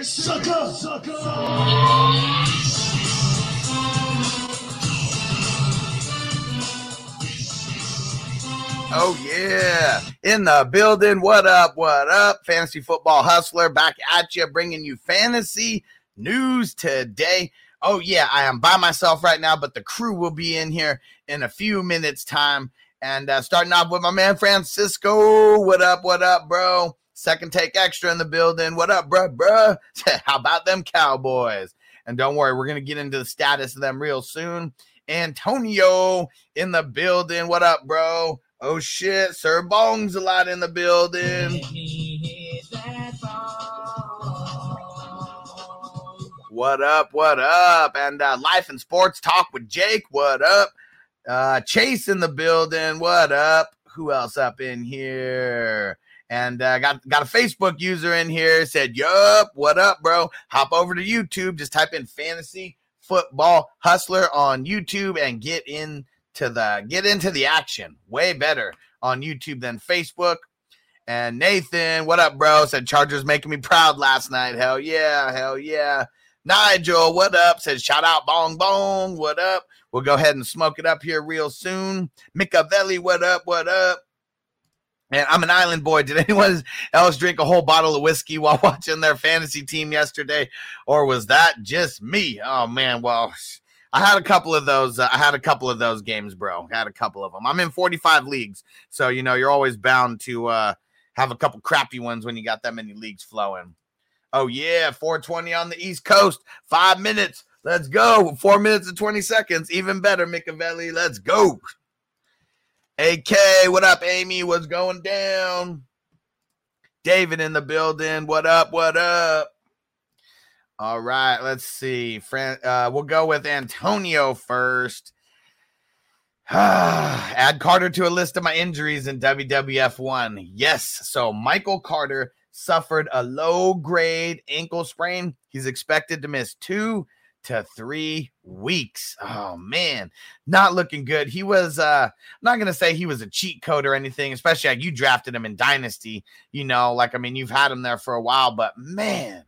It sucker, sucker? Oh yeah, in the building. What up? What up? Fantasy football hustler back at you, bringing you fantasy news today. Oh yeah, I am by myself right now, but the crew will be in here in a few minutes' time. And uh, starting off with my man Francisco. What up? What up, bro? Second take extra in the building. What up, bro? Bro? How about them Cowboys? And don't worry, we're gonna get into the status of them real soon. Antonio in the building. What up, bro? Oh shit, Sir Bong's a lot in the building. What up? What up? And uh, life and sports talk with Jake. What up? Uh, Chase in the building. What up? Who else up in here? And uh, got got a Facebook user in here. Said, "Yup, what up, bro? Hop over to YouTube. Just type in fantasy football hustler on YouTube and get in to the get into the action. Way better on YouTube than Facebook. And Nathan, what up, bro? Said Chargers making me proud last night. Hell yeah, hell yeah. Nigel, what up? Says shout out Bong Bong. What up? We'll go ahead and smoke it up here real soon. Micavelli, what up? What up? And I'm an island boy. Did anyone else drink a whole bottle of whiskey while watching their fantasy team yesterday? Or was that just me? Oh man, well, I had a couple of those. Uh, I had a couple of those games, bro. I had a couple of them. I'm in 45 leagues, so you know you're always bound to uh, have a couple crappy ones when you got that many leagues flowing. Oh yeah, 420 on the East Coast. Five minutes. Let's go. Four minutes and 20 seconds. Even better, Micavelli. Let's go. AK, what up, Amy? What's going down? David in the building. What up? What up? All right, let's see. Fran- uh, we'll go with Antonio first. Add Carter to a list of my injuries in WWF one. Yes, so Michael Carter suffered a low grade ankle sprain. He's expected to miss two to three weeks. Oh man, not looking good. He was uh I'm not gonna say he was a cheat code or anything, especially like you drafted him in Dynasty, you know, like I mean, you've had him there for a while, but man,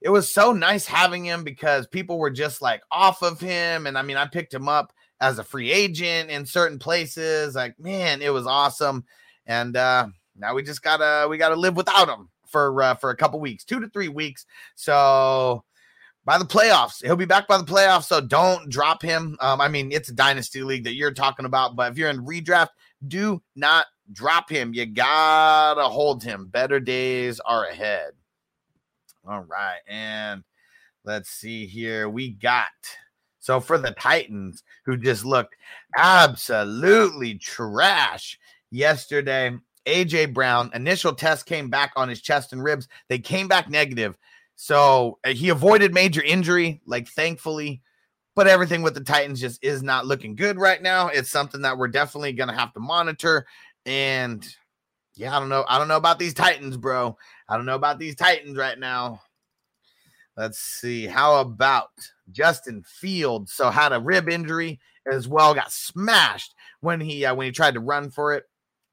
it was so nice having him because people were just like off of him. And I mean, I picked him up as a free agent in certain places. Like, man, it was awesome. And uh now we just gotta we gotta live without him for uh, for a couple weeks, two to three weeks. So by the playoffs, he'll be back by the playoffs. So don't drop him. Um, I mean, it's a dynasty league that you're talking about, but if you're in redraft, do not drop him. You gotta hold him. Better days are ahead. All right. And let's see here. We got so for the Titans, who just looked absolutely trash yesterday, AJ Brown, initial test came back on his chest and ribs. They came back negative. So uh, he avoided major injury, like thankfully. But everything with the Titans just is not looking good right now. It's something that we're definitely going to have to monitor. And yeah, I don't know. I don't know about these Titans, bro. I don't know about these Titans right now. Let's see. How about Justin Fields? So had a rib injury as well. Got smashed when he uh, when he tried to run for it,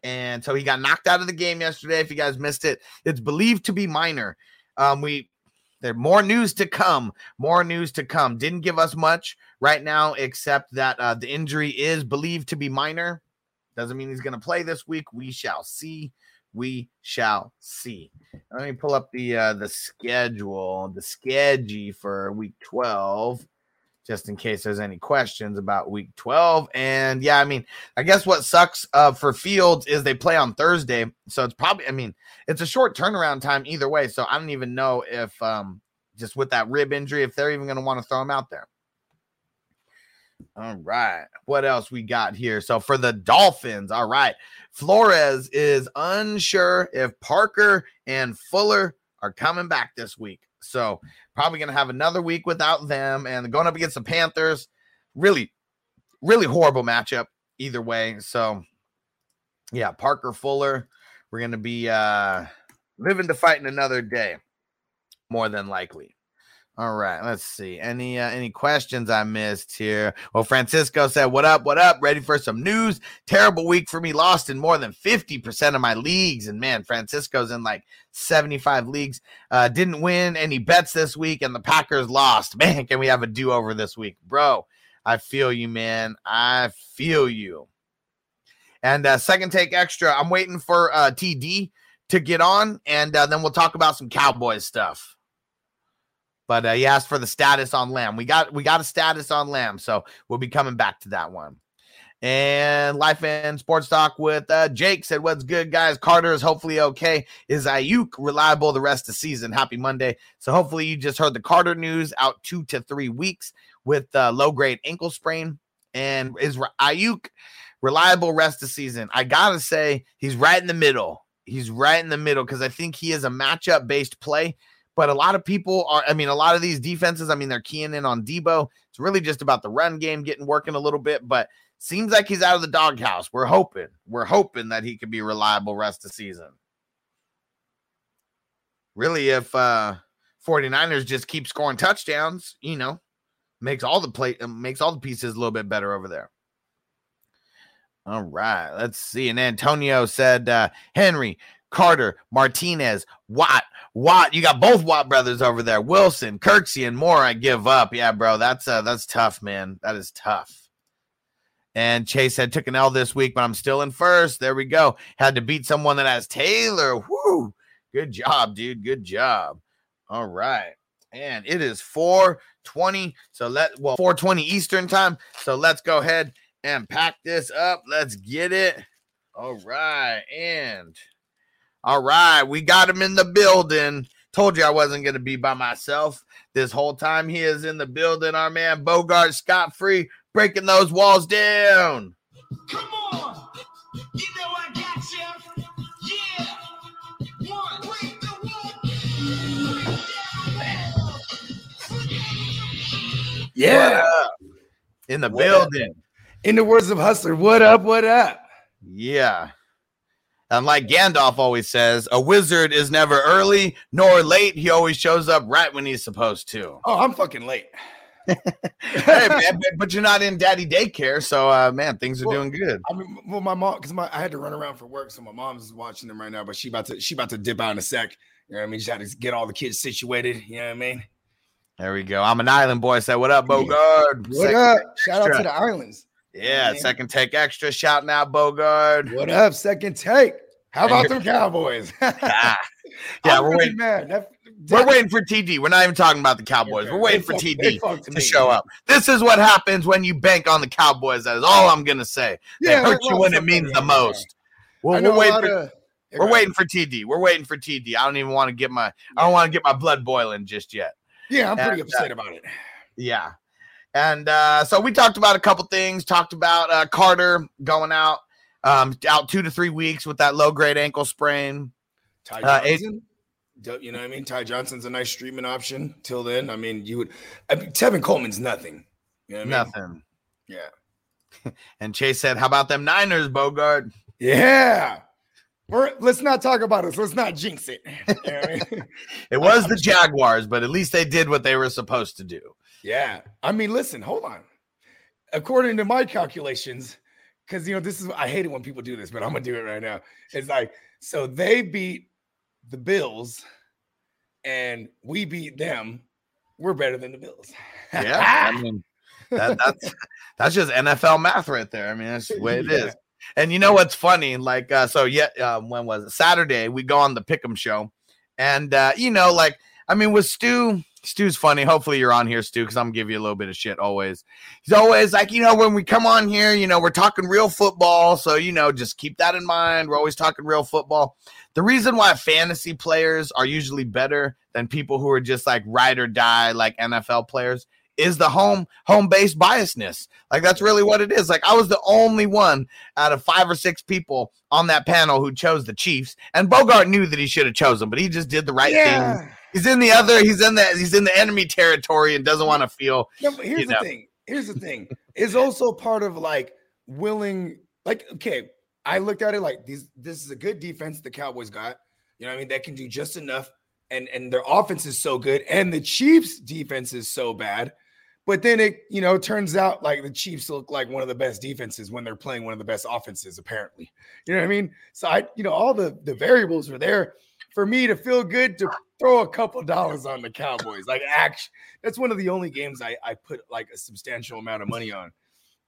and so he got knocked out of the game yesterday. If you guys missed it, it's believed to be minor. Um, we There more news to come. More news to come. Didn't give us much right now, except that uh, the injury is believed to be minor. Doesn't mean he's going to play this week. We shall see. We shall see. Let me pull up the uh, the schedule, the schedule for week twelve just in case there's any questions about week 12. And yeah, I mean, I guess what sucks uh, for Fields is they play on Thursday. So it's probably, I mean, it's a short turnaround time either way. So I don't even know if um, just with that rib injury, if they're even going to want to throw him out there. All right. What else we got here? So for the Dolphins, all right. Flores is unsure if Parker and Fuller are coming back this week. So probably going to have another week without them and going up against the Panthers. Really, really horrible matchup either way. So yeah, Parker Fuller, we're going to be uh living to fight in another day, more than likely. All right, let's see. Any uh, any questions I missed here? Well, Francisco said, "What up? What up? Ready for some news? Terrible week for me. Lost in more than fifty percent of my leagues, and man, Francisco's in like seventy-five leagues. Uh, didn't win any bets this week, and the Packers lost. Man, can we have a do-over this week, bro? I feel you, man. I feel you. And uh, second take extra. I'm waiting for uh, TD to get on, and uh, then we'll talk about some Cowboys stuff." But uh, he asked for the status on Lamb. We got we got a status on Lamb, so we'll be coming back to that one. And Life and Sports Talk with uh, Jake said, "What's good, guys? Carter is hopefully okay. Is Aiyuk reliable the rest of the season? Happy Monday. So hopefully you just heard the Carter news out two to three weeks with uh, low grade ankle sprain. And is Aiyuk reliable rest of the season? I gotta say he's right in the middle. He's right in the middle because I think he is a matchup based play. But a lot of people are, I mean, a lot of these defenses, I mean, they're keying in on Deebo. It's really just about the run game getting working a little bit, but seems like he's out of the doghouse. We're hoping, we're hoping that he could be reliable rest of season. Really, if uh 49ers just keep scoring touchdowns, you know, makes all the play uh, makes all the pieces a little bit better over there. All right, let's see. And Antonio said, uh, Henry, Carter, Martinez, Watt, Watt. You got both Watt brothers over there. Wilson, Kirksey, and more. I give up. Yeah, bro. That's uh that's tough, man. That is tough. And Chase had took an L this week, but I'm still in first. There we go. Had to beat someone that has Taylor. Whoo. Good job, dude. Good job. All right. And it is 420. So let well 420 Eastern time. So let's go ahead and pack this up. Let's get it. All right. And all right, we got him in the building. Told you I wasn't going to be by myself this whole time. He is in the building. Our man Bogart Scott Free breaking those walls down. Come on. You know I got you. Yeah. One, break the wall. Down. Yeah. In the What up? building. In the words of Hustler, what up? What up? Yeah. And like Gandalf always says, a wizard is never early nor late. He always shows up right when he's supposed to. Oh, I'm fucking late. hey, man, but- you're not in daddy daycare, so uh, man, things are Well, doing good. I mean, well, my mom, because my I had to run around for work, so my mom's watching them right now. But she about to she about to dip out in a sec. You know what I mean? She had to get all the kids situated. You know what I mean? There we go. I'm an island boy. Say what up, Bogart? What Second- up? Shout out to the islands. Yeah, man. second take extra. Shouting out Bogart. What up? Second take. How about them Cowboys? Ah. Yeah, we're really waiting. That- We're waiting for TD. We're not even talking about the Cowboys. Okay, We're waiting they for fuck- TD to me. show up. This is what happens when you bank on the Cowboys. That is all I'm gonna say. They hurt you when it means the most. Well, we're waiting for of- we're waiting for TD. We're waiting for TD. I don't even want to get my I don't want to get my blood boiling just yet. Yeah, I'm pretty And, upset about it. Yeah. And uh, so we talked about a couple things. Talked about uh, Carter going out, um, out two to three weeks with that low grade ankle sprain. Ty Uh, eight- Johnson, do- you know what I mean? Ty Johnson's a nice streaming option. Till then, I mean, you would. I mean, Tevin Coleman's nothing. You know what I mean? Nothing. Yeah. And Chase said, "How about them Niners, Bogart?" Yeah. We're, let's not talk about this. Let's not jinx it. You know I mean? It was the Jaguars, but at least they did what they were supposed to do. Yeah. I mean, listen, hold on. According to my calculations, because, you know, this is, I hate it when people do this, but I'm to do it right now. It's like, so they beat the Bills and we beat them, we're better than the Bills. Yeah, I mean that, that's that's just NFL math right there. I mean, that's the way it is. Yeah. And you know what's funny? Like, uh, so yeah, uh, when was it? Saturday, we go on the Pick'em show, and uh, you know, like, I mean, with Stu, Stu's funny. Hopefully, you're on here, Stu, because I'm gonna give you a little bit of shit always. He's always like, you know, when we come on here, you know, we're talking real football, so you know, just keep that in mind. We're always talking real football. The reason why fantasy players are usually better than people who are just like ride or die, like NFL players, is the home home based biasness. Like that's really what it is. Like I was the only one out of five or six people on that panel who chose the Chiefs, and Bogart knew that he should have chosen, but he just did the right thing. He's in the other. He's in the. He's in the enemy territory and doesn't want to feel. No, here's the know. thing. Here's the thing. It's also part of like willing, like, okay, I looked at it like these this is a good defense the Cowboys got. You know what I mean? That can do just enough. And and their offense is so good, and the Chiefs defense is so bad. But then it, you know, turns out like the Chiefs look like one of the best defenses when they're playing one of the best offenses, apparently. You know what I mean? So I, you know, all the the variables are there for me to feel good to throw a couple dollars on the Cowboys. Like action. That's one of the only games I I put like a substantial amount of money on.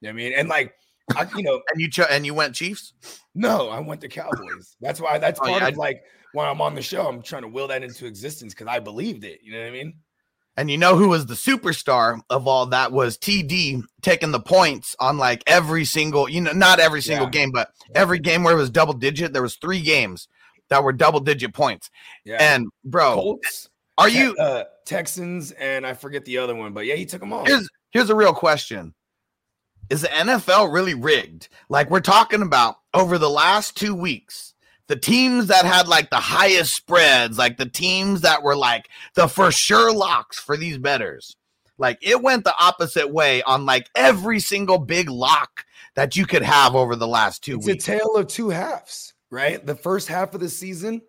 You know what I mean? And like I, you know, And you cho- and you went Chiefs. no, I went the Cowboys. That's why that's Oh, part yeah, of like when I'm on the show, I'm trying to will that into existence because I believed it. You know what I mean? And you know who was the superstar of all that was TD taking the points on like every single, you know, not every single Yeah. game, but every game where it was double digit. There was three games that were double digit points. Yeah. And bro, Colts, are Te- you uh, Texans, and I forget the other one, but yeah, he took them all. here's here's a real question. Is the NFL really rigged? Like we're talking about over the last two weeks, the teams that had like the highest spreads, like the teams that were like the for sure locks for these betters. Like it went the opposite way on like every single big lock that you could have over the last two it's weeks. a tale of two halves, right? The first half of the season,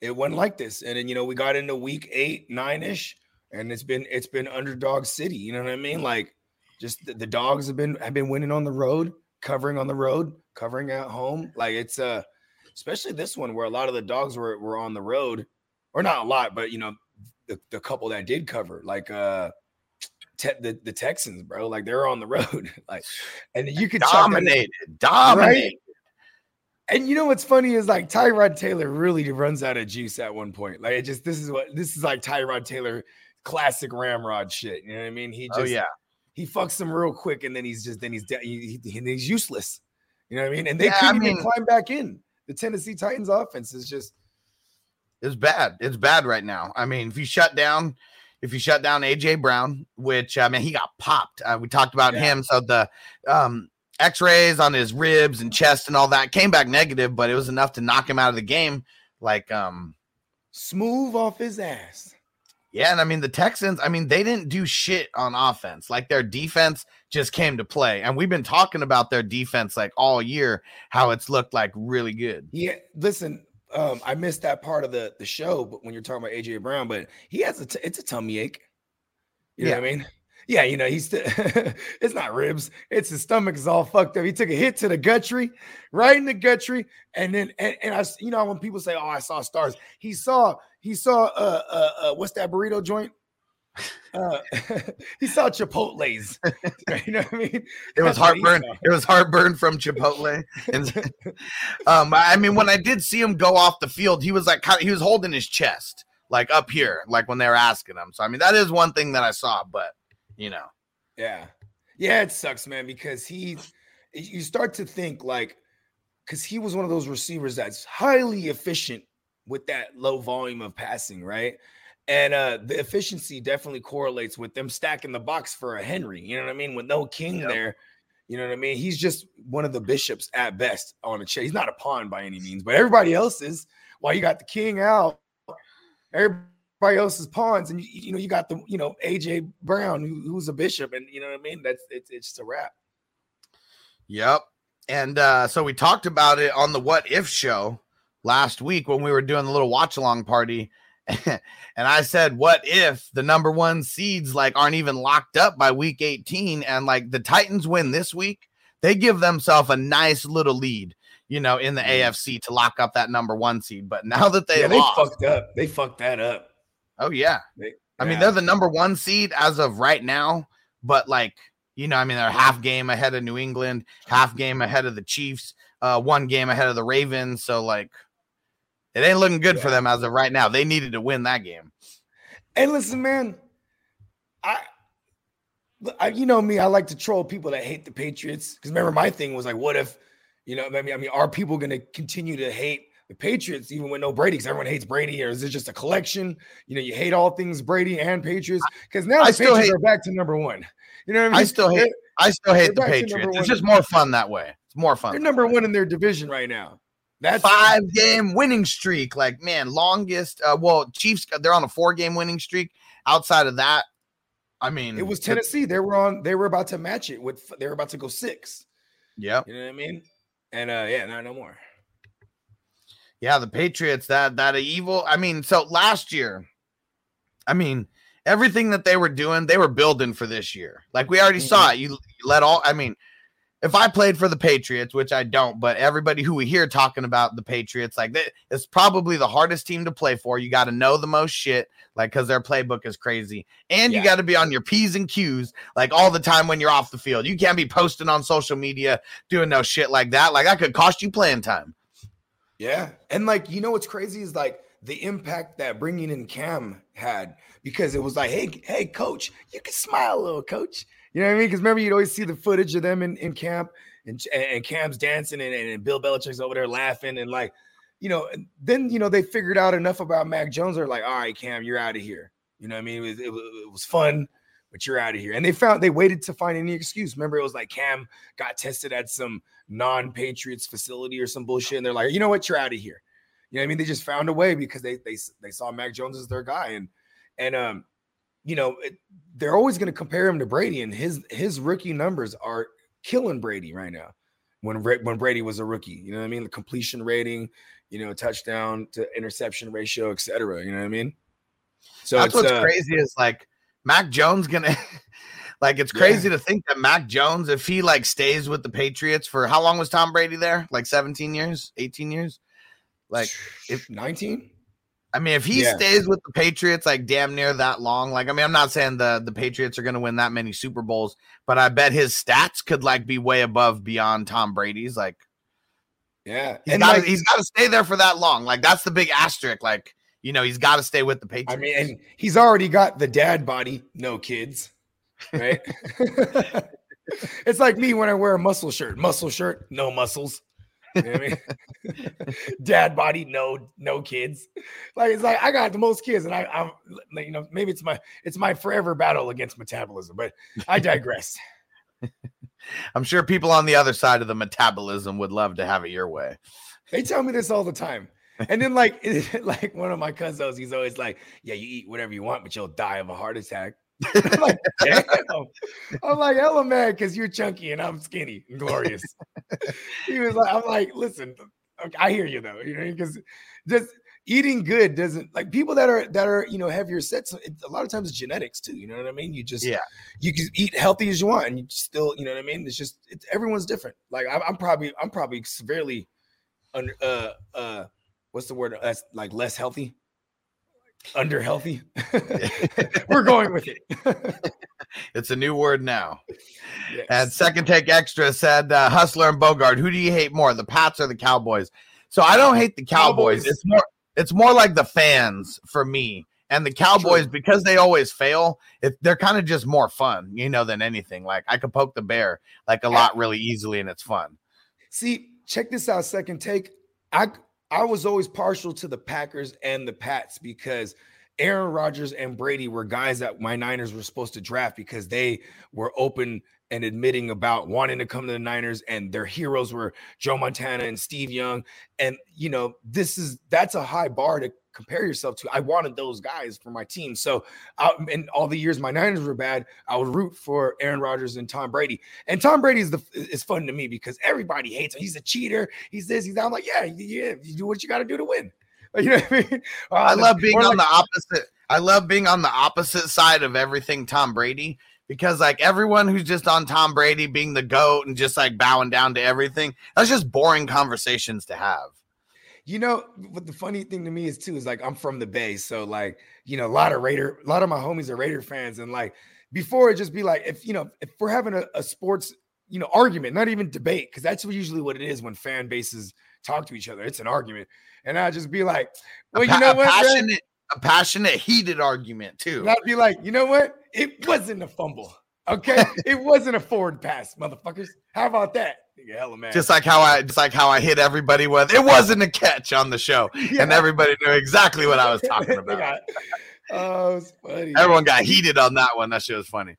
it wasn't like this, and then you know we got into week eight, nine ish, and it's been it's been underdog city. You know what I mean? Like just the, the dogs have been have been winning on the road, covering on the road, covering at home. Like it's uh especially this one where a lot of the dogs were were on the road, or not a lot, but you know the, the couple that did cover, like uh. Te- the, the Texans, bro, like they're on the road, like, and you could dominated, dominated. Right? And you know what's funny is like Tyrod Taylor really runs out of juice at one point. Like it just this is what this is like Tyrod Taylor classic ramrod shit. You know what I mean? He just Oh yeah. he fucks them real quick and then he's just then he's de- he, he- he's useless. You know what I mean? And they yeah, couldn't even mean- climb back in. The Tennessee Titans offense is just It's bad. It's bad right now. I mean, if you shut down, if you shut down AJ Brown, which I mean, he got popped. Uh, we talked about Yeah. him. So the um, X-rays on his ribs and chest and all that came back negative, but it was enough to knock him out of the game. Like, um, smooth off his ass. yeah, and I mean the Texans. I mean, they didn't do shit on offense. Like their defense just came to play, and we've been talking about their defense like all year, how it's looked like really good. Yeah, listen, um, I missed that part of the the show, but when you're talking about AJ Brown, but he has a t- it's a tummy ache. You know what I mean? Yeah, you know, he's still it's not ribs, it's his stomach is all fucked up. He took a hit to the guttery, right in the guttery, and then and, and I you know when people say, Oh, I saw stars, he saw he saw uh uh, uh what's that burrito joint? Uh he saw Chipotle's. you know what I mean? It was That's what he heartburn. It was heartburn from Chipotle. And um, I mean, when I did see him go off the field, he was like, he was holding his chest, like up here, like when they were asking him. So I mean, that is one thing that I saw, but you know, Yeah. Yeah, it sucks, man, because he you start to think like because he was one of those receivers that's highly efficient with that low volume of passing, right? And uh the efficiency definitely correlates with them stacking the box for a Henry. You know what I mean? With no king Yep. there, you know what I mean? He's just one of the bishops at best on a chair. He's not a pawn by any means, but everybody else is. While you got the king out, everybody else else's pawns, and you, you know you got the you know AJ Brown who, who's a bishop, and you know what I mean. That's it's it's just a wrap. yep. And uh, so we talked about it on the What If show last week when we were doing the little watch along party. and I said, what if the number one seeds like aren't even locked up by week 18 and like the Titans win this week? They give themselves a nice little lead, you know, in the Mhm. AFC to lock up that number one seed. But now that they yeah, they lost, fucked up. They fucked that up. Oh yeah. They- I mean, they're the number one seed as of right now, but like, you know, I mean, they're half game ahead of New England, half game ahead of the Chiefs, uh, one game ahead of the Ravens. So like it ain't looking good for them as of right now. They needed to win that game. And listen, man, I, I you know me, I like to troll people that hate the Patriots. Because remember, my thing was like, what if, you know, I mean, I mean, are people going to continue to hate the Patriots even with no Brady? Because everyone hates Brady, or is it just a collection? You know, you hate all things Brady and Patriots. Because now I the still Patriots hate- are back to number one. You know what I mean? I still hate I still hate the They're back to number Patriots. It's just more fun that way. It's more They're, they're fun. number one in their division right now. That's Five game winning streak. Like, man, longest uh well, Chiefs they're on a four game winning streak. Outside of that, I mean It was Tennessee. They were on. They were about to match it with. They were about to go six. Yeah, You know what I mean? And uh yeah, no, no more. Yeah, the Patriots, that that evil. I mean, so last year, I mean, everything that they were doing, they were building for this year. Like we already saw mm-hmm. it. You, you let all. I mean, if I played for the Patriots, which I don't, but everybody who we hear talking about the Patriots, like that, it's probably the hardest team to play for. You got to know the most shit, like because their playbook is crazy, and you got to be on your p's and q's like all the time when you're off the field. You can't be posting on social media doing no shit like that. Like that could cost you playing time. Yeah. And like, you know what's crazy is like the impact that bringing in Cam had because it was like, hey, hey, coach, you can smile a little, coach. You know what I mean? Because remember, you'd always see the footage of them in, in camp and, and Cam's dancing and, and Bill Belichick's over there laughing and like, you know, then, you know, they figured out enough about Mac Jones. They're like, all right, Cam, you're out of here. You know what I mean? It was, it was, it was fun, but you're out of here. And they found, they waited to find any excuse. Remember, it was like Cam got tested at some non-Patriots facility or some bullshit, and they're like, you know what, you're out of here. You know what I mean? They just found a way because they they they saw Mac Jones as their guy, and and um, you know, it, they're always going to compare him to Brady, and his his rookie numbers are killing Brady right now. When when Brady was a rookie, you know what I mean? The completion rating, you know, touchdown to interception ratio, etc. You know what I mean? So That's it's, what's uh, crazy is like Mac Jones gonna like it's Yeah. crazy to think that Mac Jones, if he like stays with the Patriots for how long was Tom Brady there? Like 17 years, 18 years? Like if 19. I mean if he Yeah. stays with the Patriots like damn near that long, like I mean I'm not saying the the Patriots are gonna win that many Super Bowls, but I bet his stats could like be way above beyond Tom Brady's. Like Yeah, he's got like, he's got to stay there for that long. Like that's the big asterisk. Like you know he's got to stay with the Patriots. I mean, he's already got the dad body, no kids, right? it's like me when I wear a muscle shirt, muscle shirt, no muscles. You know I mean? dad body, no, no kids. Like it's like I got the most kids, and I, I'm, you know, maybe it's my, it's my forever battle against metabolism. But I digress. I'm sure people on the other side of the metabolism would love to have it your way. They tell me this all the time. And then like like one of my cousins, he's always like, "Yeah, you eat whatever you want, but you'll die of a heart attack." I'm like, damn. I'm like, hella mad because you're chunky and I'm skinny and glorious. he was like, I'm like, listen, I hear you though, you know, because just eating good doesn't like people that are that are you know heavier sets. A lot of times it's genetics too. You know what I mean? You just Yeah. you can eat healthy as you want, and you still, you know what I mean. It's just it's, everyone's different. Like I'm, I'm probably I'm probably severely under uh uh what's the word that's like less healthy under healthy we're going with it It's a new word now. Yes. And second take extra said uh, Hustler and Bogart. Who do you hate more, the Pats or the Cowboys? So I don't hate the Cowboys. Cowboys. It's more it's more like the fans for me. And the Cowboys, True. because they always fail, it, they're kind of just more fun, you know, than anything. Like I could poke the bear like a lot really easily, and it's fun. see check this out second take i i was always partial to the packers and the pats because aaron Rodgers and brady were guys that my niners were supposed to draft because they were open and admitting about wanting to come to the niners and their heroes were joe montana and steve young. And you know this is that's a high bar to compare yourself to i wanted those guys for my team so uh, in all the years my niners were bad i would root for aaron Rodgers and tom brady and Tom Brady is the is fun to me because everybody hates him. He's a cheater. He's this. He's that. I'm like, yeah, yeah. You do what you got to do to win. You know what I mean? Or I love being on like- the opposite. I love being on the opposite side of everything Tom Brady because like everyone who's just on Tom Brady being the goat and just like bowing down to everything, that's just boring conversations to have. You know, what the funny thing to me is too is like I'm from the Bay, so like you know, a lot of Raider, a lot of my homies are Raider fans, and like before it just be like if you know if we're having a, a sports you know argument, not even debate, because that's usually what it is when fan bases talk to each other. It's an argument, and I just be like, well, a, you know what, passionate, a passionate, heated argument too. And I'd be like, you know what? It wasn't a fumble. Okay, it wasn't a forward pass, motherfuckers. How about that? Yeah, hella man. Just like how I, just like how I hit everybody with it wasn't a catch on the show, and everybody knew exactly what I was talking about. got- oh, it's funny. Everyone got heated on that one. That shit was funny.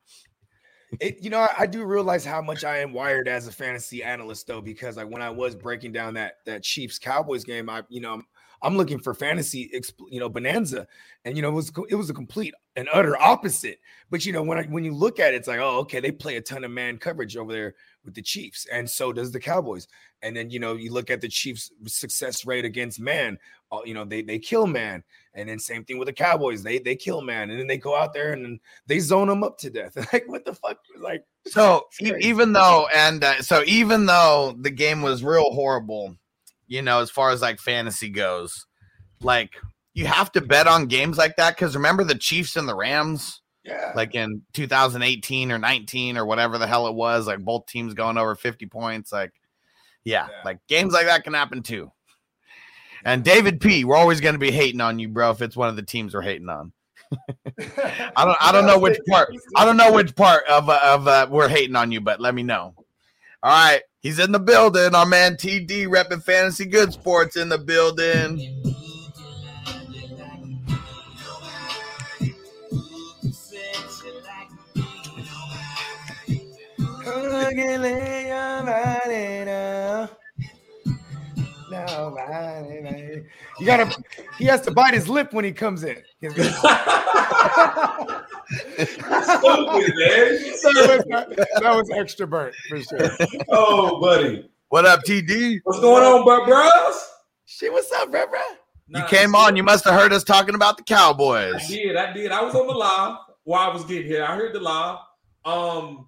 It, you know, I, I do realize how much I am wired as a fantasy analyst, though, because like when I was breaking down that that Chiefs Cowboys game, I you know I'm, looking for fantasy, you know, bonanza, and you know it was it was a complete and utter opposite. But you know when I when you look at it, it's like oh okay, they play a ton of man coverage over there with the Chiefs, and so does the Cowboys. And then you know you look at the Chiefs' success rate against man, uh, you know they they kill man, and then same thing with the Cowboys, they they kill man, and then they go out there and they zone them up to death. like what the fuck, like So even though, and uh, so even though the game was real horrible, you know, as far as like fantasy goes, like you have to bet on games like that because remember the Chiefs and the Rams, yeah, like in 2018 or 19 or whatever the hell it was, like both teams going over 50 points, like yeah, Yeah. like games like that can happen too. And David P, we're always going to be hating on you, bro. If it's one of the teams we're hating on, I don't, I don't know which part. I don't know which part of uh, of uh, we're hating on you, but let me know. All right, he's in the building. Our man TD repping Fantasy Good Sports in the building. No, man, you gotta. He has to bite his lip when he comes in. Stupid, man. that, was, that was extra burnt for sure. Oh, buddy. What up, TD? What's going on, bro, bros? Shit, what's up, bro? bro? You came on. You must have heard us talking about the Cowboys. I Cowboys. did. I did. I was on the live while I was getting here. I heard the live. Um,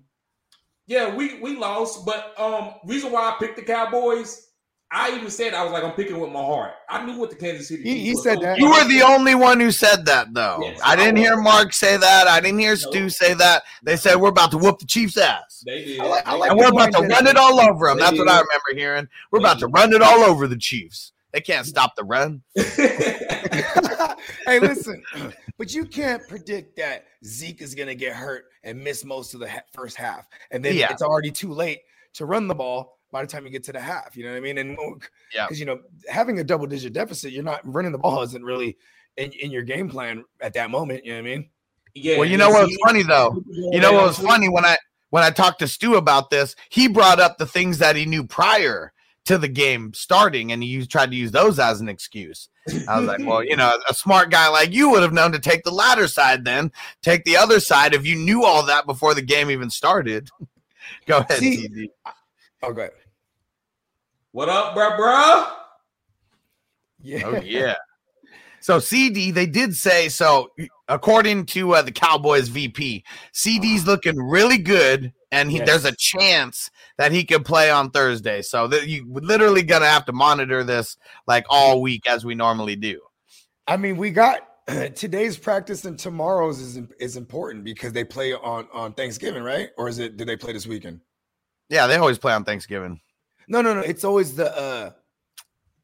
yeah, we we lost, but um, reason why I picked the Cowboys, I even said I was like, I'm picking with my heart. I knew what the Kansas City. He- he were. said that. You were the only one who said that, though. Yes, I didn't I hear. Mark say that. I didn't hear Stu say that. They said we're about to whoop the Chiefs' ass. They did. I like- I like And we're about to run it all over them. That's what I remember hearing. We're about to run it all over the Chiefs. They can't stop the run. hey, listen, but you can't predict that Zeke is gonna get hurt and miss most of the ha- first half, and then Yeah. it's already too late to run the ball by the time you get to the half. You know what I mean? And Yeah. because you know having a double digit deficit, you're not running the ball isn't really in, in your game plan at that moment. You know what I mean? yeah. Well, you know what was funny though? You know what was funny when I when I talked to Stu about this, he brought up the things that he knew prior to the game starting, and he tried to use those as an excuse. I was like, well, you know, a smart guy like you would have known to take the latter side, then take the other side if you knew all that before the game even started. Go ahead, See- TD. Oh, go ahead. What up, bro, bro? Yeah. Oh yeah. So CeeDee, they did say so. According to uh, the Cowboys VP, CeeDee's looking really good, and he, Yes. there's a chance that he could play on Thursday. So that you literally gonna have to monitor this like all week as we normally do. I mean, we got today's practice and tomorrow's is is important because they play on on Thanksgiving, right? Or is it? Did they play this weekend? Yeah, they always play on Thanksgiving. No, no, no. It's always the. uh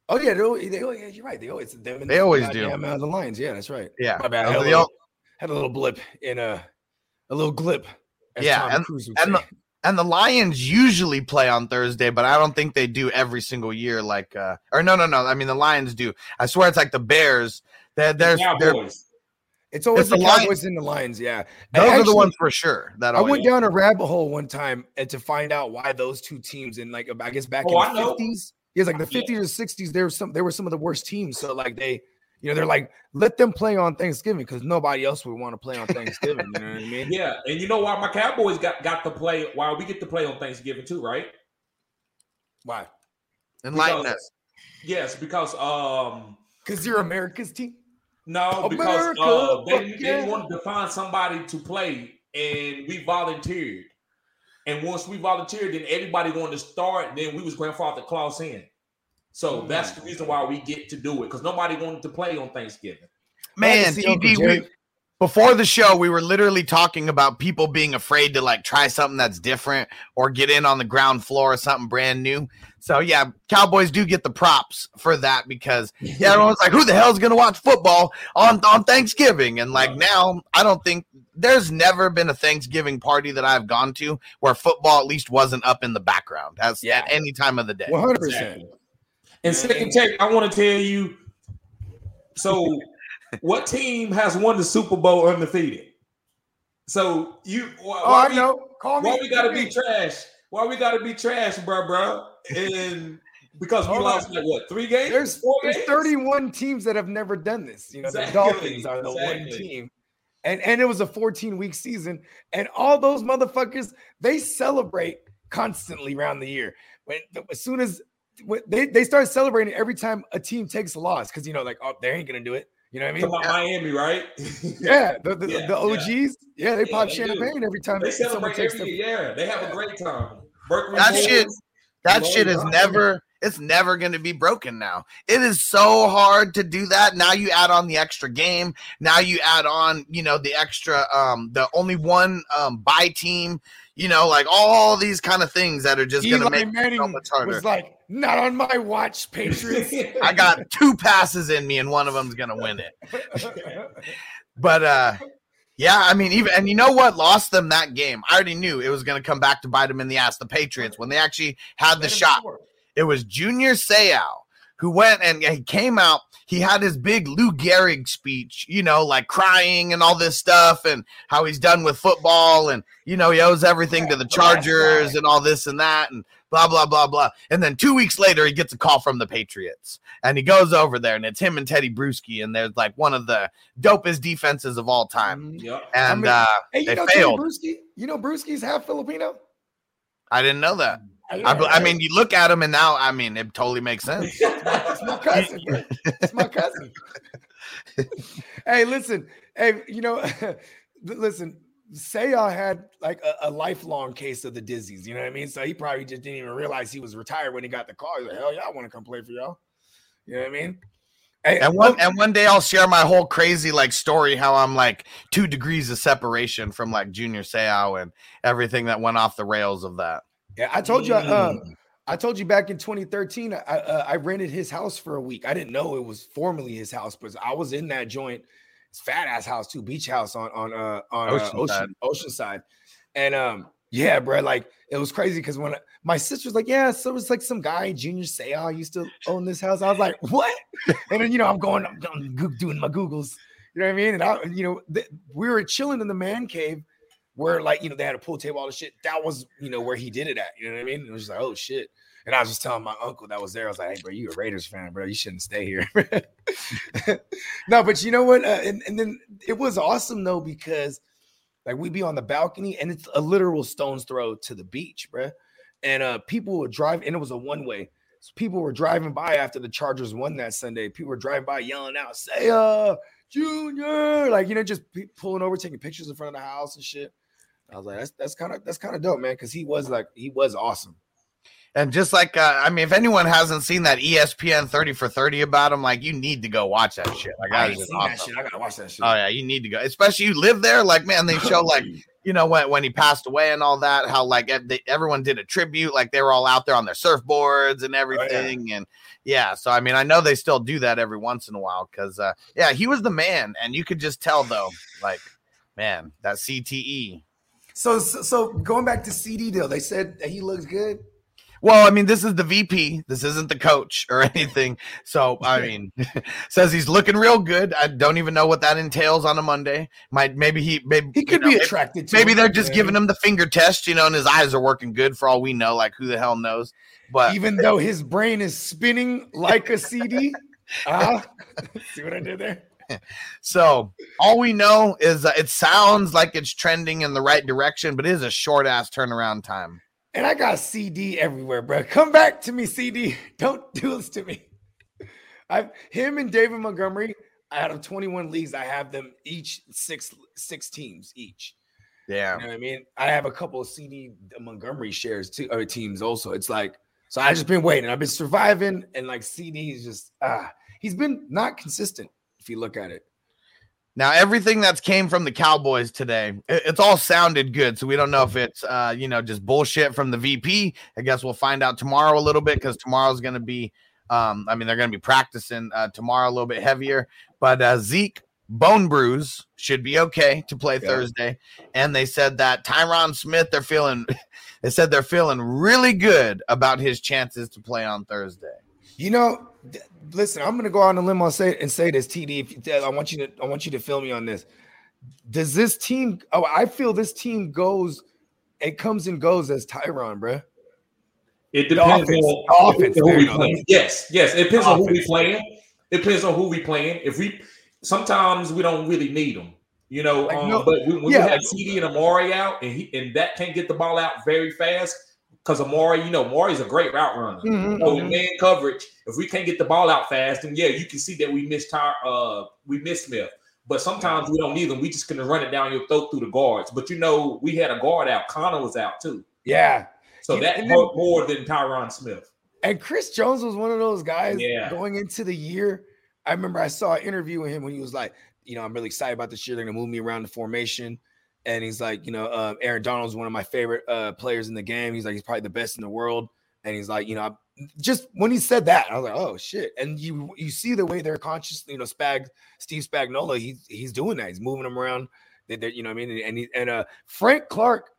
Oh yeah, they, always, they always, yeah, you're right. They always them They the always do. goddamn, Uh, the Lions. Yeah, that's right. Yeah, My bad. I had, a little, ol- had a little blip in a a little glip. Yeah, and- and say. and the Lions usually play on Thursday, but I don't think they do every single year. Like, uh, or no, no, no. I mean, the Lions do. I swear it's like the Bears. They're, they're, they're Cowboys. It's always it's the the Cowboys and the Lions. Yeah, And those are the ones for sure. That I went down a rabbit hole one time and to find out why those two teams in like I guess back Oh, I in the fifties, yeah, like the fifties or sixties, there were some they were some of the worst teams. So like they, you know, they're like let them play on Thanksgiving because nobody else would want to play on Thanksgiving. you know what I mean? Yeah, and you know why my Cowboys got got to play? Why we get to play on Thanksgiving too, right? Why? enlighten Because- us. Yes, because um Because you're America's team. No, because uh, they, fuck they wanted to find somebody to play, and we volunteered. And once we volunteered, then everybody wanted to start. And then we was grandfather clause in. So that's the reason why we get to do it because nobody wanted to play on Thanksgiving. Man, see we, Jerry. Before the show, we were literally talking about people being afraid to like try something that's different or get in on the ground floor or something brand new. So yeah, Cowboys do get the props for that because yeah, everyone's like, who the hell's gonna watch football on on Thanksgiving? And like now, I don't think there's never been a Thanksgiving party that I've gone to where football at least wasn't up in the background as Yeah. at any time of the day. One hundred percent. And second take, I want to tell you. So, what team has won the Super Bowl undefeated? So you, why, Oh, why I we, know. Call me. why we gotta be me. trash? Why we gotta be trash, bro, bro? And because we lost like what three games? There's, Four there's games? 31 teams that have never done this. You know, Exactly, the Dolphins are the one team. And and it was a 14 week season. And all those motherfuckers, they celebrate constantly around the year. When as soon as when they, they start celebrating every time a team takes a loss, because you know, like, oh, they ain't gonna do it. You know what I mean? about Miami, right? Yeah, the, the, Yeah, the OGs, yeah, they Yeah, pop they do. champagne every time they celebrate takes every the. Yeah, they have a great time. Berkeley That Boys, shit- That Lord shit is God. never it's never going to be broken now. It is so hard to do that. Now you add on the extra game. Now you add on, you know, the extra um the only one um buy team, you know, like all these kind of things that are just going to make it so Manning much harder. was like, not on my watch, Patriots. I got two passes in me and one of them's going to win it. But uh yeah, I mean, even and you know what lost them that game? I already knew it was going to come back to bite them in the ass. The Patriots when they actually had the shot. It was Junior Seau who went and he came out. He had his big Lou Gehrig speech, you know, like crying and all this stuff, and how he's done with football, and you know he owes everything to the Chargers and all this and that, and blah blah blah blah. And then two weeks later, he gets a call from the Patriots, and he goes over there, and it's him and Tedy Bruschi, and there's like one of the dopest defenses of all time, Yep. and mean, uh, Hey, you they know failed. Bruschi? You know Bruschi's half Filipino? I didn't know that. I, I mean, you look at him, and now I mean, it totally makes sense. it's my cousin. It's my cousin. hey, listen. Hey, you know, listen. Seau had like a, a lifelong case of the dizzies. You know what I mean? So he probably just didn't even realize he was retired when he got the call. He's like, hell yeah, I want to come play for y'all. You know what I mean? Hey, And one oh and one day I'll share my whole crazy like story how I'm like two degrees of separation from like Junior Seau and everything that went off the rails of that. Yeah, I told you. Uh, Mm. I told you back in 2013. I uh, I rented his house for a week. I didn't know it was formerly his house, but I was in that joint. It's fat ass house too, beach house on on uh on uh, Oceanside. ocean Oceanside, and um yeah, bro, like it was crazy because when I- my sister was like, yeah, so it was like some guy Junior Seau used to own this house. I was like, what? And then you know I'm going, I'm doing my googles. You know what I mean? And I, you know, th- we were chilling in the man cave where like you know they had a pool table, all the shit. That was you know where he did it at. You know what I mean? It was just like, oh shit. And I was just telling my uncle that was there. I was like, hey, bro, you a Raiders fan, bro. You shouldn't stay here. no, but you know what? Uh, and, and then it was awesome though, because like we'd be on the balcony and it's a literal stone's throw to the beach, bro. And uh people would drive, and it was a one-way. So people were driving by after the Chargers won that Sunday. People were driving by yelling out, say uh Junior, like you know, just pulling over, taking pictures in front of the house and shit. I was like, that's that's kind of that's kind of dope, man, because he was like he was awesome. And just like uh, I mean, if anyone hasn't seen that ESPN 30 for 30 about him, like you need to go watch that shit. Like I ain't just seen that shit. I gotta watch that shit. Oh yeah, you need to go. Especially you live there. Like man, they show like you know when when he passed away and all that. How like they, everyone did a tribute. Like they were all out there on their surfboards and everything. And yeah, so I mean, I know they still do that every once in a while because uh, yeah, he was the man, and you could just tell though, like man, that. CTE. So, so so going back to CeeDee deal, they said that he looks good. Well, I mean, this is the VP. This isn't the coach or anything. So, I mean, says he's looking real good. I don't even know what that entails on a Monday. Might maybe he maybe He could you know, be maybe- attracted to. Maybe they're just know giving him the finger test, you know, and his eyes are working good for all we know. Like who the hell knows? But even though his brain is spinning like a CD. Ah, see what I did there? so all we know is uh, it sounds like it's trending in the right direction, but it is a short ass turnaround time. And I got CeeDee everywhere, bro. Come back to me, CeeDee. Don't do this to me. I've him and David Montgomery. Out of 21 leagues, I have them each six six teams each. Yeah. You know what I mean? I have a couple of CeeDee Montgomery shares too, or teams also. It's like So I just been waiting. I've been surviving, and like CeeDee is just ah, he's been not consistent if you look at it. Now everything that's came from the Cowboys today, it's all sounded good. So we don't know if it's uh, you know, just bullshit from the VP. I guess we'll find out tomorrow a little bit because tomorrow's gonna be um, I mean, they're gonna be practicing uh tomorrow a little bit heavier, but uh Zeke bone bruise should be okay to play Yeah. Thursday. And they said that Tyron Smith, they're feeling they said they're feeling really good about his chances to play on Thursday. You know, listen, I'm gonna go on a limb and say and say this, TD. If you, I want you to, I want you to fill me on this. Does this team? Oh, I feel this team goes. It comes and goes as Tyron, bruh. It depends on, the offense, who we playing. Yes, yes. It depends on who we playing. It depends on who we playing. If we sometimes we don't really need them, you know. Like, um, no- but when, when yeah, we have like- CeeDee and Amari out, and he and that can't get the ball out very fast because Amari, you know, Amari's a great route runner. Mhm, So in mhm. man coverage, if we can't get the ball out fast, then yeah, you can see that we missed Ty, uh we missed Smith. But sometimes we don't need them. We just gonna run it down your throat through the guards. But you know, we had a guard out. Connor was out too. Yeah, So Yeah, that hurt more than Tyron Smith. and Chris Jones was one of those guys Yeah. going into the year. I remember I saw an interview with him when he was like, you know, I'm really excited about this year. They're gonna move me around the formation. And he's like, you know, uh, Aaron Donald's one of my favorite uh, players in the game. He's like, he's probably the best in the world. And he's like, you know, I- just when he said that, I was like, oh shit. And you you see the way they're conscious, you know, Spag, Steve Spagnuolo, he's he's doing that. He's moving them around. They, they, you know what I mean? And he, and uh Frank Clark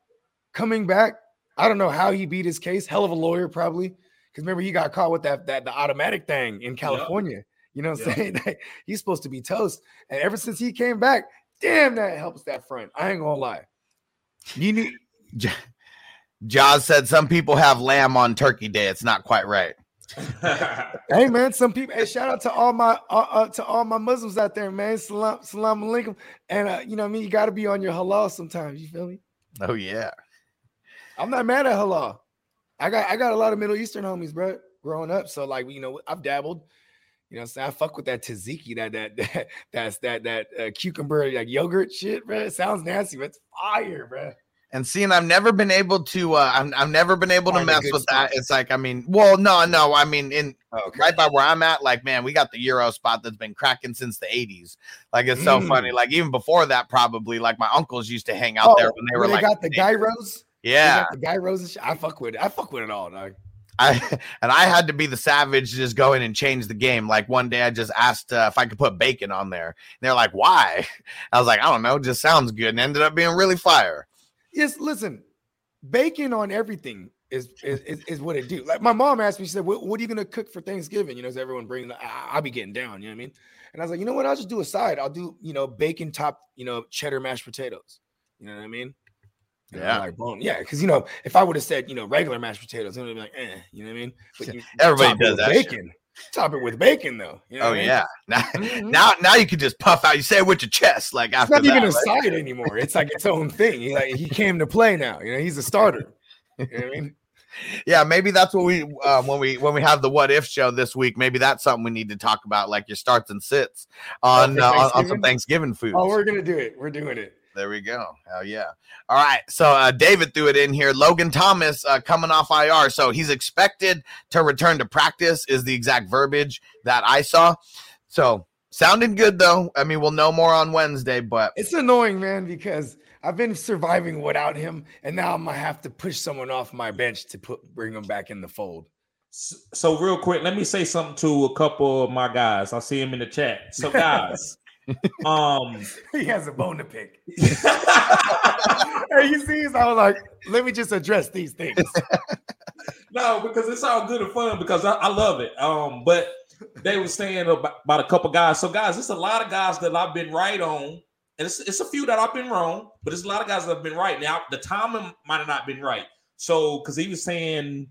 coming back. I don't know how he beat his case. Hell of a lawyer, probably. Because remember, he got caught with that that the automatic thing in California. You know what I'm Yeah. saying? He's supposed to be toast. And ever since he came back, damn, that helps that front. I ain't gonna lie. You need J- Jaws said some people have lamb on Turkey Day. It's not quite right. hey man, some people. Hey, shout out to all my uh, uh, to all my Muslims out there, man. Salam, salam alaikum. And uh, you know what I mean. You got to be on your halal sometimes. You feel me? Oh yeah. I'm not mad at halal. I got I got a lot of Middle Eastern homies, bro, growing up. So like you know, I've dabbled. You know, what I'm saying I fuck with that tzatziki, that that that that's that that uh, cucumber like yogurt shit, bro. It sounds nasty, but it's fire, bro. And seeing I've never been able to uh I've, I've never been able to Find mess with that. It's like I mean, well, no, no, I mean in Okay. right by where I'm at, like man, we got the Euro spot that's been cracking since the 80s. Like it's so Mm. funny. Like even before that, probably like my uncles used to hang out there when they Oh, were like got the gyros. They Yeah. got the gyros and shit. I fuck with it. I fuck with it all, dog. I and I had to be the savage, just go in and change the game. Like one day, I just asked uh, if I could put bacon on there. They're like, "Why?" I was like, "I don't know, just sounds good," and ended up being really fire. Yes, listen, bacon on everything is is, is, what it do. Like my mom asked me, she said, "What, what are you gonna cook for Thanksgiving?" You know, as everyone brings, I, I'll be getting down. You know what I mean? And I was like, you know what? I'll just do a side. I'll do you know bacon top, you know, cheddar mashed potatoes. You know what I mean? Yeah. like boom, yeah. Because you know, if I would have said you know regular mashed potatoes, it would be like, eh, you know what I mean? But you, Everybody top it does with that shit. Bacon. Top it with bacon, though. You know Oh what I mean? yeah, now, Mhm. now now you can just puff out. You say it with your chest, like after It's not even that, a right? side anymore. It's like its own thing. He like he came to play now. You know, he's a starter. You know what I mean? Yeah, maybe that's what we um, when we when we have the what if show this week. Maybe that's something we need to talk about, like your starts and sits on uh, on, on some Thanksgiving? food. Oh, we're gonna do it. We're doing it. There we go. Hell yeah. All right. So uh, David threw it in here. Logan Thomas uh, coming off IR. So he's expected to return to practice, is the exact verbiage that I saw. So sounding good, though. I mean, we'll know more on Wednesday, but It's annoying, man, because I've been surviving without him, and now I'm gonna have to push someone off my bench to put bring him back in the fold. S- So real quick, let me say something to a couple of my guys. I see him in the chat. So guys, um, he has a bone to pick. hey, you see, so I was like, let me just address these things. no, because it's all good and fun because I, I love it. Um, but they were saying about, about a couple guys. So guys, it's a lot of guys that I've been right on, and it's, it's a few that I've been wrong, but it's a lot of guys that have been right. Now the timing might have not been right. So because he was saying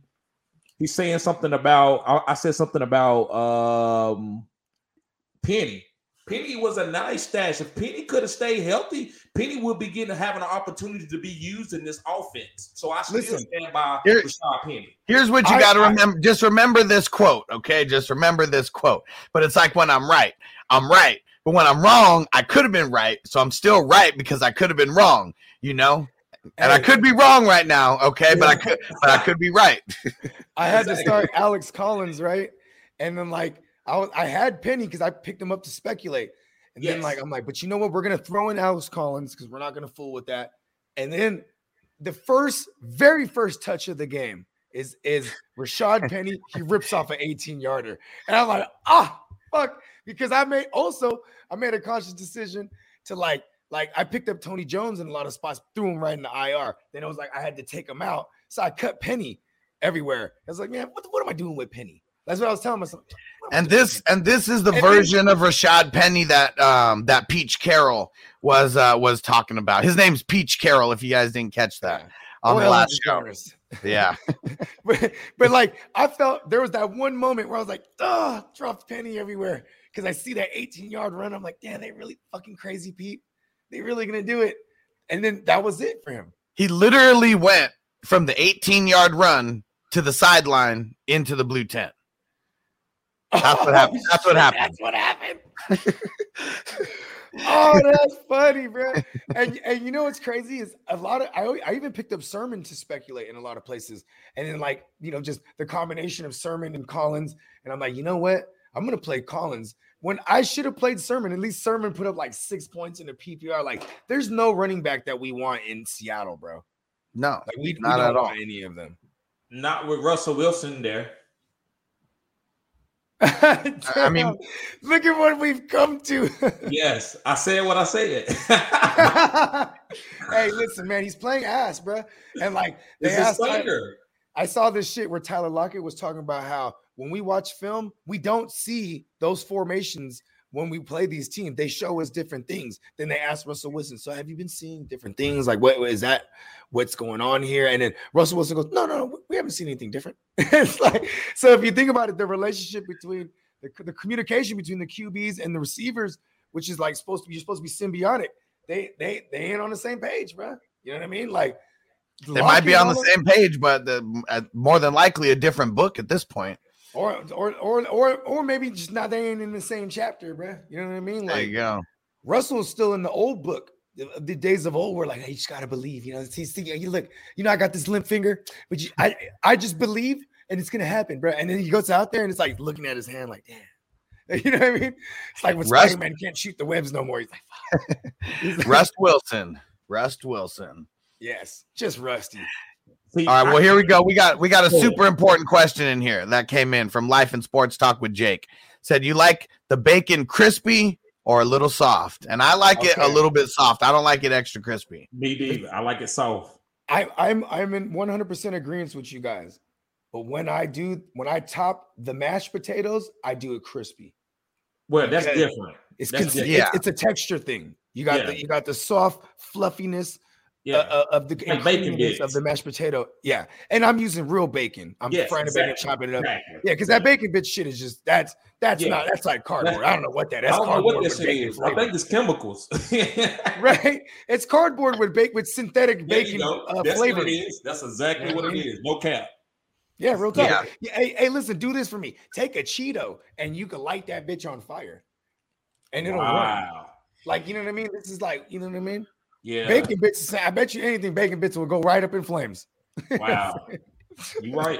he's saying something about I, I said something about um Penny. Penny was a nice stash. If Penny could have stayed healthy, Penny would be getting having an opportunity to be used in this offense. So I still Listen, stand by here- Rashad Penny. here's what you got to remember. Just remember this quote, okay? Just remember this quote. But it's like when I'm right, I'm right. But when I'm wrong, I could have been right. So I'm still right because I could have been wrong, you know? And I could be wrong right now, okay, but I could but I could be right. I had to start Alex Collins, right? And then like I was, I had Penny because I picked him up to speculate. And then like I'm like, but you know what? We're gonna throw in Alex Collins because we're not gonna fool with that. And then the first, very first touch of the game is is Rashad Penny. He rips off an 18 yarder, and I'm like, ah, fuck, because I made also I made a conscious decision to like like I picked up Tony Jones in a lot of spots, threw him right in the IR. Then it was like I had to take him out, so I cut Penny everywhere. I was like, man, what, what am I doing with Penny? That's what I was telling myself. What am I And this and this is the And version of Rashad Penny that um that Peach Carroll was uh was talking about. His name's Peach Carroll, if you guys didn't catch that Yeah. on the last show. Yeah. but, but like I felt there was that one moment where I was like, oh, dropped penny everywhere. Cause I see that 18 yard run. I'm like, damn, they really fucking crazy, Pete. They really gonna do it. And then that was it for him. He literally went from the 18 yard run to the sideline into the blue tent. That's what happened. That's what shit, happened. That's what happened. oh, that's funny, bro. And and you know what's crazy is a lot of I, I even picked up Sermon to speculate in a lot of places, and then like you know just the combination of Sermon and Collins, and I'm like, you know what? I'm gonna play Collins when I should have played Sermon. At least Sermon put up like six points in the PPR. Like, there's no running back that we want in Seattle, bro. No, Like we, we Not don't at all. want any of them. Not with Russell Wilson there. I mean- look at what we've come to. Yes, I said what I said. hey, listen, man, he's playing ass, bro. And like they this is asked, I. I saw this shit where Tyler Lockett was talking about how when we watch film, we don't see those formations when we play these teams. They show us different things. Then they ask Russell Wilson, "So have you been seeing different things? Like, what is that? What's going on here?" And then Russell Wilson goes, "No, no, no, we haven't seen anything different." it's like so. If you think about it, the relationship between the, the communication between the QBs and the receivers, which is like supposed to be, you're supposed to be symbiotic. They they they ain't on the same page, bro. You know what I mean? Like they might be on the same page, but the, uh, more than likely a different book at this point. Or or or or or maybe just not they ain't in the same chapter, bro. You know what I mean? There Like you go. Russell's still in the old book. The, the days of old were like, hey, you just gotta believe, you know. he's see, you look, you know, I got this limp finger, but you, I, I just believe, and it's gonna happen, bro. And then he goes out there and it's like looking at his hand, like, damn. You know what I mean? It's like when Rust- Spider-Man can't shoot the webs no more. He's like, fuck. He's like, Rust Wilson. Rust Wilson. yes, just rusty. See, All right, well here we go. We got we got a super important question in here that came in from Life and Sports Talk with Jake. Said you like the bacon crispy or a little soft? And I like it a little bit soft. I don't like it extra crispy. Me neither. I like it soft. I, I'm I'm in 100% agreement with you guys. But when I do, when I top the mashed potatoes, I do it crispy. Well, that's different. It's, That's cons- different. it's Yeah. it's a texture thing. You got Yeah. the you got the soft fluffiness Yeah. uh, uh, of the Like bacon creaminess of the mashed potato. Yeah, and I'm using real bacon. I'm Yes, frying the bacon, exactly. chopping it up. Exactly. Yeah, because that bacon bit shit is just that's that's Yeah. not that's like cardboard. I don't know what that. I That's don't know what with this shit bacon is. I think it's chemicals. right? It's cardboard with bake with synthetic There you bacon go. uh, That's flavor. what it is. That's exactly what it is. No cap. Yeah, real talk. Yeah. Yeah. Hey, hey, listen, do this for me. Take a Cheeto and you can light that bitch on fire, and it'll run. Wow. Like you know what I mean? This is like you know what I mean? Yeah. Bacon bits. I bet you anything. Bacon bits will go right up in flames. Wow. You right.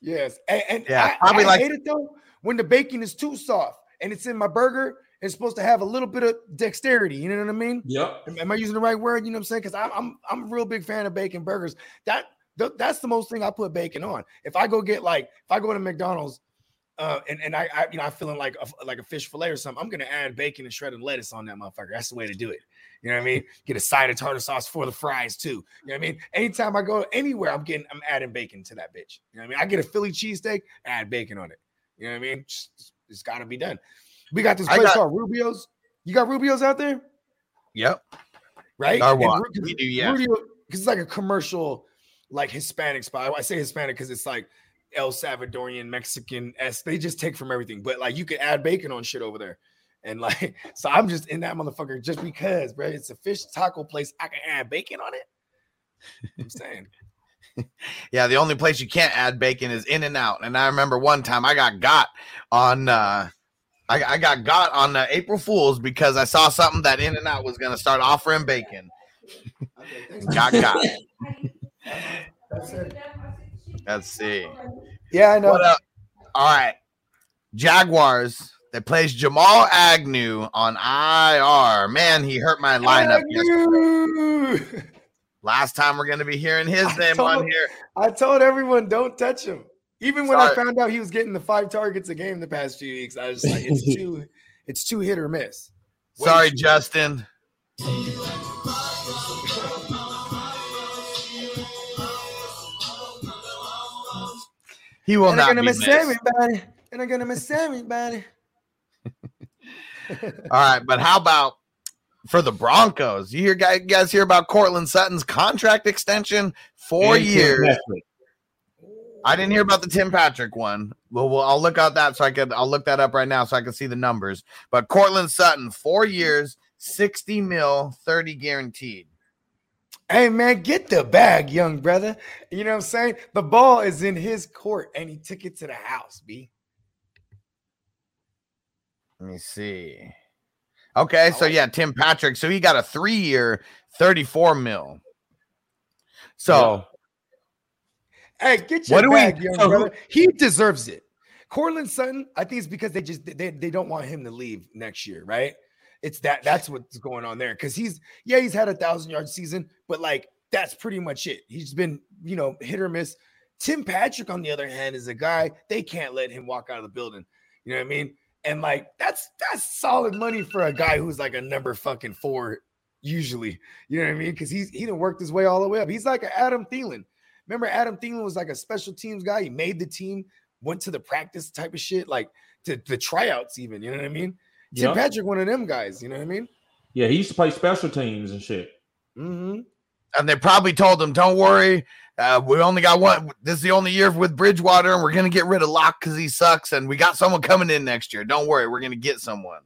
Yes, and, and Yeah, I, probably I like- hate it though when the bacon is too soft and it's in my burger. It's supposed to have a little bit of dexterity. You know what I mean? Yep. Am, am I using the right word? You know what I'm saying? Because I'm I'm I'm a real big fan of bacon burgers. That th- that's the most thing I put bacon on. If I go get like if I go to McDonald's, uh, and and I, I you know I'm feeling like a, like a fish fillet or something, I'm gonna add bacon and shredded lettuce on that motherfucker. That's the way to do it. You know what I mean? Get a side of tartar sauce for the fries too. You know what I mean? Anytime I go anywhere, I'm getting I'm adding bacon to that bitch. You know what I mean? I get a Philly cheesesteak, add bacon on it. You know what I mean? Just- it's got to be done. We got this place got- called Rubio's. You got Rubio's out there? Yep. right? And what? We do, yeah. Rudio, because it's like a commercial, like Hispanic spot. I say Hispanic because it's like El Salvadorian, Mexican s. They just take from everything, but like you could add bacon on shit over there, and like so I'm just in that motherfucker just because, bro. It's a fish taco place. I can add bacon on it. I'm saying, Yeah, the only place you can't add bacon is In and Out. And I remember one time I got got on uh I, I got got on uh, April Fools because I saw something that In and Out was gonna start offering bacon. Okay. Got got. That's it. Let's see. Yeah, I know. What up? All right. Jaguars. They plays Jamal Agnew on IR. Man, he hurt my lineup. yesterday. Last time we're going to be hearing his I name told- on here. I told everyone don't touch him. Even when I found out he was getting the five targets a game the past few weeks, I was like, it's too, it's too hit or miss. Way Sorry, Justin. He will And I'm not gonna be miss missed. everybody. And I'm gonna miss everybody. All right, but how about for the Broncos? You hear guys, you guys hear about Courtland Sutton's contract extension? Four And years. I didn't hear about the Tim Patrick one. Well, well, I'll look out that so I could I'll look that up right now so I can see the numbers. But Cortland Sutton, four years, 60 mil, 30 guaranteed. Hey man, get the bag, young brother. You know what I'm saying? The ball is in his court and he took it to the house, B. Let me see. Okay, so yeah, Tim Patrick. So he got a three-year, 34 mil. So Hey, get your What do we- bag, young so who- brother. He deserves it. Courtland Sutton, I think it's because they just they, they don't want him to leave next year, right? It's that that's what's going on there. Because he's yeah, he's had a thousand yard season, but like that's pretty much it. He's been, you know, hit or miss. Tim Patrick, on the other hand, is a guy they can't let him walk out of the building. You know what I mean? And like that's that's solid money for a guy who's like a number fucking four, usually. You know what I mean? Because he's he didn't work his way all the way up. He's like an Adam Thielen. Remember, Adam Thielen was like a special teams guy. He made the team, went to the practice type of shit, like to the tryouts, even. You know what I mean? Tim Patrick, one of them guys. You know what I mean? Yeah, he used to play special teams and shit. Mm-hmm. And they probably told him, "Don't worry, uh, we only got one. This is the only year with Bridgewater, and we're gonna get rid of Lock because he sucks, and we got someone coming in next year. Don't worry, we're gonna get someone."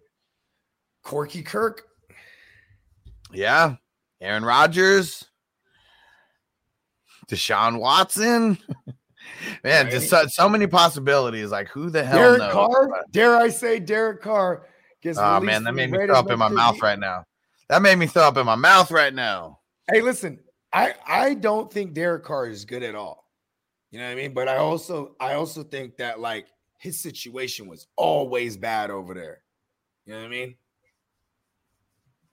Corky Kirk. Yeah, Aaron Rodgers, Deshaun Watson. Man, just so, so many possibilities. Like, who the hell Derek knows? Carr. Dare I say Derek Carr gets Oh man, that made me throw up in my mouth right now. That made me throw up in my mouth right now. Hey, listen, I I don't think Derek Carr is good at all. You know what I mean? But I also I also think that like his situation was always bad over there. You know what I mean?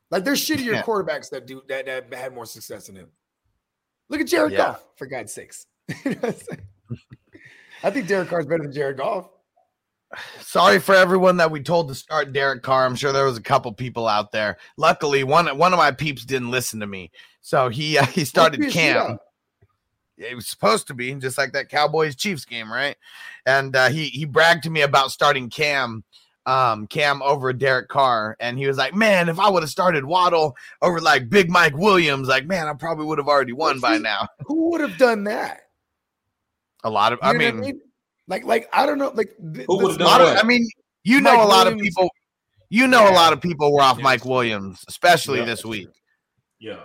Like there's shittier Yeah. quarterbacks that do that that had more success than him. Look at Jared Yeah. Goff, for God's sakes. You know I'm? I think Derek Carr's better than Jared Goff. Sorry for everyone that we told to start Derek Carr. I'm sure there was a couple people out there. Luckily, one one of my peeps didn't listen to me, so he uh, he started Must be a Cam. It was supposed to be just like that Cowboys Chiefs game, right? And uh, he he bragged to me about starting Cam, um, Cam over Derek Carr, and he was like, "Man, if I would have started Waddle over like Big Mike Williams, like man, I probably would have already won by What's he- now." Who would have done that? A lot of, You I know what mean, like, like I don't know, like th- Who this- would've done lot of. I mean, you know, Mike a lot of people, you know, a lot of people were off Yes. Mike Williams, especially Yeah. this week. Yeah.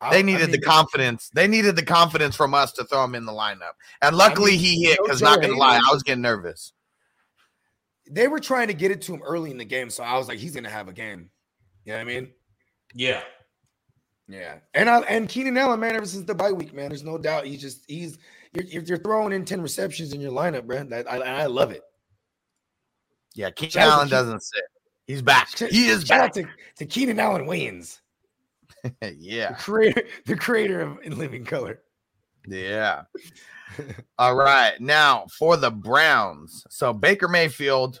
I- They I needed the confidence. They needed the confidence from us to throw him in the lineup. And luckily, mean, he hit. Because not gonna lie, I was getting nervous. They were trying to get it to him early in the game, so I was like, he's gonna have a game. You know what I mean? Yeah. Yeah. And I and Keenan Allen, man, ever since the bye week, man, there's no doubt he's just he's you're, you're, you're throwing in 10 receptions in your lineup, bro. That I, I love it. Yeah, Keenan Shout Allen doesn't sit. He's back. He is Shout back. out to, to Keenan Allen Wayans, the yeah, creator, the creator of In Living Color. yeah. All right, now for the Browns. So Baker Mayfield,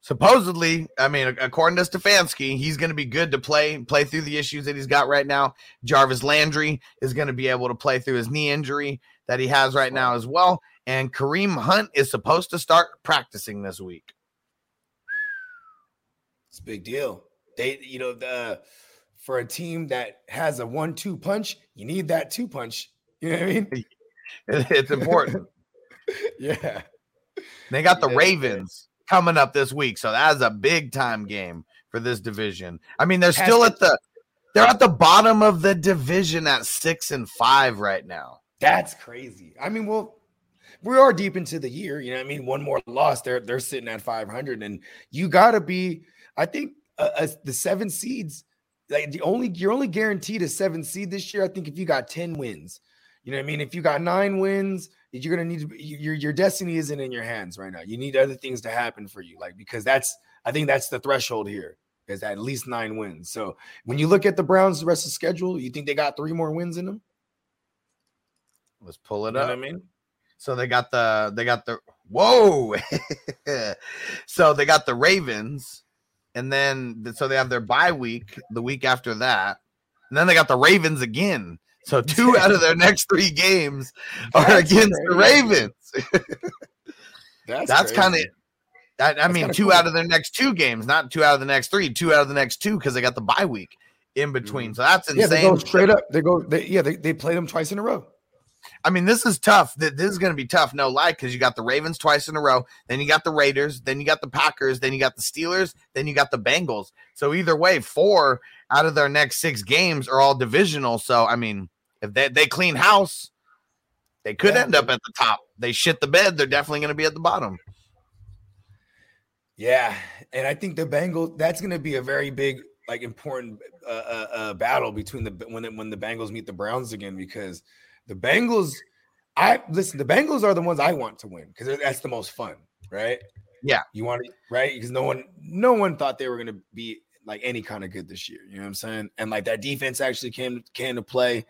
supposedly, I mean, according to Stefanski, he's going to be good to play play through the issues that he's got right now. Jarvis Landry is going to be able to play through his knee injury that he has right now as well. And Kareem Hunt is supposed to start practicing this week. It's a big deal. They, you know, the for a team that has a one-two punch, you need that two punch. You know what I mean? It's important. Yeah. They got the Yeah. Ravens coming up this week, so that's a big time game for this division. I mean, they're still at the they're at the bottom of the division at six and five right now. That's crazy. I mean, well, we are deep into the year. You know, what I mean, one more loss, they're they're sitting at 500, and you got to be. I think uh, as the seven seeds like the only you're only guaranteed a seven seed this year. I think if you got 10 wins, you know what I mean? If you got nine wins, you're gonna need to be, your your destiny isn't in your hands right now. You need other things to happen for you, like because that's I think that's the threshold here is at least nine wins. So when you look at the Browns, the rest of the schedule, you think they got three more wins in them? Let's pull You it know up. what I mean? So they got the they got the whoa. so they got the Ravens, and then so they have their bye week the week after that, and then they got the Ravens again. So two out of their next three games are That's against the. Ravens. That's, That's kind of crazy. that. I mean, two cool. out of their next two games, not two out of the next three, two out of the next two because they got the bye week in between. Mm. So that's insane. yeah. They go straight up. They go. They, yeah. They, they played them twice in a row. I mean, this is tough. This is going to be tough, no lie, because you got the Ravens twice in a row, then you got the Raiders, then you got the Packers, then you got the Steelers, then you got the Bengals. So either way, four out of their next six games are all divisional. So I mean, if they, they clean house, they could Yeah. end up at the top. They shit the bed, they're definitely going to be at the bottom. Yeah, and I think the Bengals. That's going to be a very big, like, important uh, uh, uh, battle between the when the, when the Bengals meet the Browns again because the Bengals. I listen. The Bengals are the ones I want to win because that's the most fun, right? Yeah. you want to right because no one, no one thought they were going to be like any kind of good this year. You know what I'm saying? And like that defense actually came came to play. You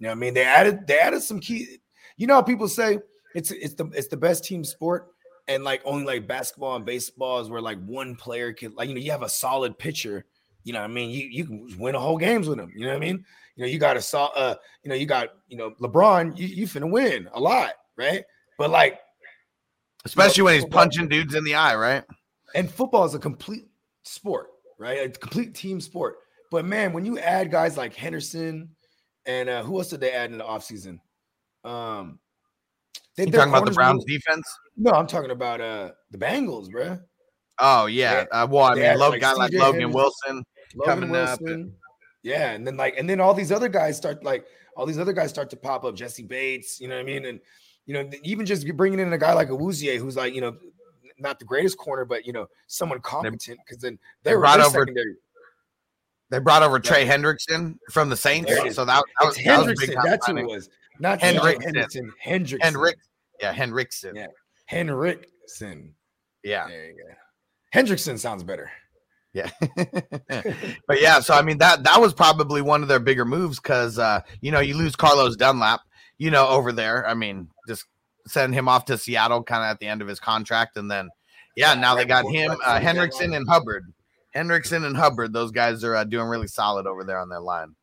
know, what I mean, they added they added some key. You know, how people say it's it's the it's the best team sport and like only like basketball and baseball is where like one player can like you know you have a solid pitcher you know what i mean you you can win a whole games with him you know what i mean you know you got a uh you know you got you know lebron you, you finna win a lot right but like Especially when he's football- punching dudes in the eye, right? and football is a complete sport right a complete team sport but man when you add guys like henderson and uh who else did they add in the offseason um they, You talking about the Browns really- defense? no i'm talking about uh the bengals bro. Oh yeah. Uh, well, I mean, low like, guy like Logan Henderson. Wilson. Logan coming up. Wilson. Yeah, and then like, and then all these other guys start like, all these other guys start to pop up. Jessie Bates, you know what I mean, and you know, even just bringing in a guy like a Awuzie, who's like, you know, not the greatest corner, but you know, someone competent. Because then they they were brought over- secondary. They brought over Trey Hendrickson from the Saints, There it is. so that, that was, that was a big Hendrickson. That's who it was. Not Hendrickson. Henderson. Hendrickson. Hendrick, yeah, Hendrickson, Yeah. Hendrickson. yeah, There you go. Hendrickson sounds better. Yeah. but yeah, so I mean that that was probably one of their bigger moves because uh, you know you lose Carlos Dunlap, you know, over there. I mean, just send him off to Seattle, kind of at the end of his contract, and then yeah, now they got him, right uh, Hendrickson, and Hubbard. Hendrickson and Hubbard, those guys are uh, doing really solid over there on their line.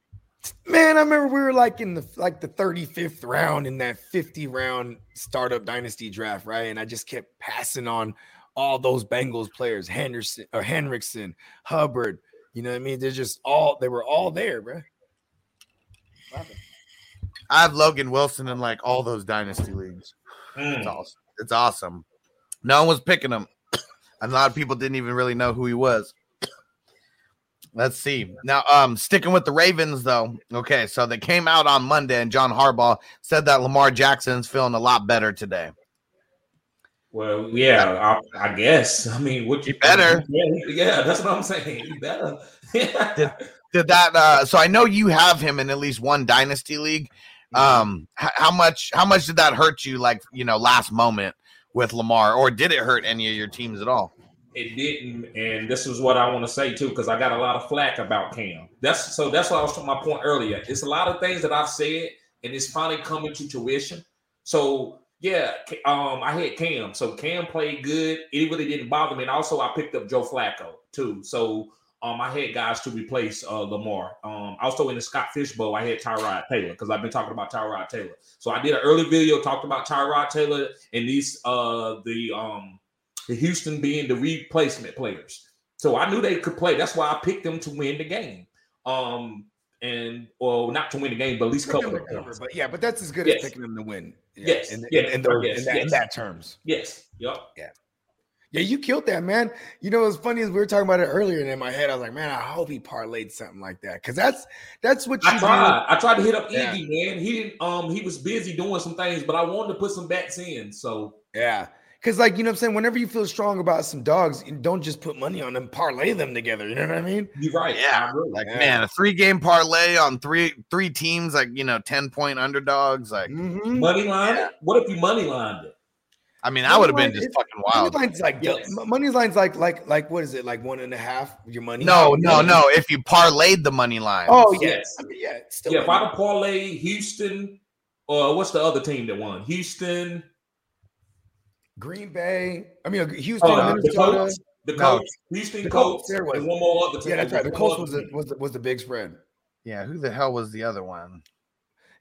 Man, I remember we were like in the like the 35th round in that 50 round startup dynasty draft, right? And I just kept passing on all those Bengals players, Henderson or Henriksen, Hubbard. You know what I mean? They're just all they were all there, bro. I have Logan Wilson in like all those dynasty leagues. Mm. It's awesome. It's awesome. No one was picking him. A lot of people didn't even really know who he was. Let's see. Now, um, sticking with the Ravens though. Okay, so they came out on Monday, and John Harbaugh said that Lamar Jackson's feeling a lot better today. Well, yeah, I, I guess. I mean, what He better. Yeah, yeah, that's what I'm saying. He better. Did that? Uh, so I know you have him in at least one dynasty league. Um, how much? How much did that hurt you? Like you know, last moment with Lamar, or did it hurt any of your teams at all? it didn't, and this is what I want to say too, because I got a lot of flack about Cam. That's so. That's what I was my point earlier. It's a lot of things that I've said, and it's finally coming to tuition. So yeah, um, I had Cam. So Cam played good. It really didn't bother me. And also, I picked up Joe Flacco too. So um, I had guys to replace uh, Lamar. Um, also in the Scott Fish Bowl, I had Tyrod Taylor because I've been talking about Tyrod Taylor. So I did an early video talked about Tyrod Taylor and these uh the um the Houston being the replacement players. So I knew they could play. That's why I picked them to win the game. Um and well not to win the game, but at least cover them the cover, but yeah, but that's as good Yes. as picking them to win. Yeah, Yes, in, in, yes, in, those- yes, in that, in that terms. Yes. Yep. Yeah, Yeah, you killed that, man. You know what's funny as we were talking about it earlier, and in my head, I was like, man, I hope he parlayed something like that because that's that's what you I tried. I tried to hit up Yeah. Iggy, man. He didn't um he was busy doing some things, but I wanted to put some bats in. So. Yeah, Because, like, you know what I'm saying? Whenever you feel strong about some dogs, don't just put money on them, parlay them together. You know what I mean? You're right. Yeah, Like Yeah. man, a three game parlay on three three teams, like you know, ten point underdogs. Like, Mhm. money line. Yeah. What if you money lined it? I mean, I would have been just is- fucking Money wild. line's like Yes. m- money line's like like like what is it like one and a half your money? No, no, no. If you parlayed the money line, Oh yeah, Yes. I mean, yeah. Still Yeah, if. I'd parlay Houston, or what's the other team that won? Houston, Green Bay. I mean, Houston, oh, the Minnesota. Colts, the No. Colts, Houston The Colts, Colts, there was and one more other team. Yeah, that's right. The Colts was the, was the, was the big spread. yeah. Who the hell was the other one?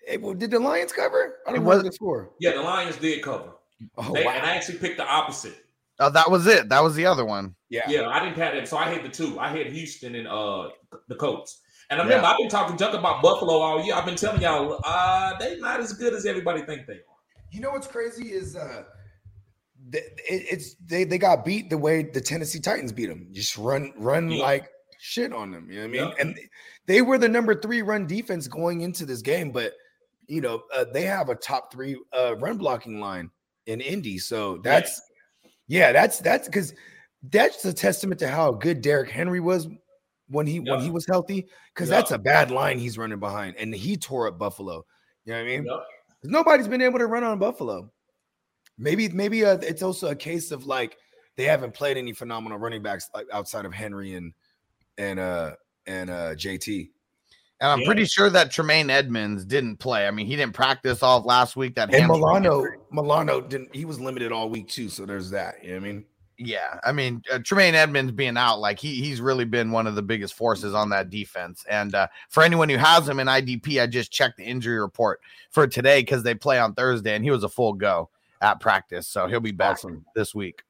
Hey, well, did the Lions cover? I don't was- know the score. Yeah, the Lions did cover. Oh They- wow. And I actually picked the opposite. Oh, that was it. That was the other one. yeah. Yeah, I didn't have that. So I had the two. I had Houston and uh the Colts. And I remember I've been talking junk about Buffalo all year. I've been telling y'all uh they not as good as everybody think they are. You know what's crazy is uh, th- it, it's they they got beat the way the Tennessee Titans beat them. Just run run Yeah. like shit on them. You know what I mean? Yeah. And they were the number three run defense going into this game, but you know uh, they have a top three uh, run blocking line in Indy. So that's yeah, that's that's because that's a testament to how good Derrick Henry was when he when he was healthy. Because Yeah. that's a bad line he's running behind, and he tore up Buffalo. You know what I mean? Nobody's been able to run on Buffalo. Maybe, maybe uh, it's also a case of like they haven't played any phenomenal running backs like outside of Henry and and uh and uh JT. And I'm Yeah. pretty sure that Tremaine Edmunds didn't play. I mean, he didn't practice all of last week. That And Milano, injury. Milano didn't. He was limited all week too. So there's that. You know what I mean? Yeah, I mean uh, Tremaine Edmunds being out, like he he's really been one of the biggest forces on that defense. And uh, for anyone who has him in IDP, I just checked the injury report for today because they play on Thursday, and he was a full go at practice, so he'll be back this week.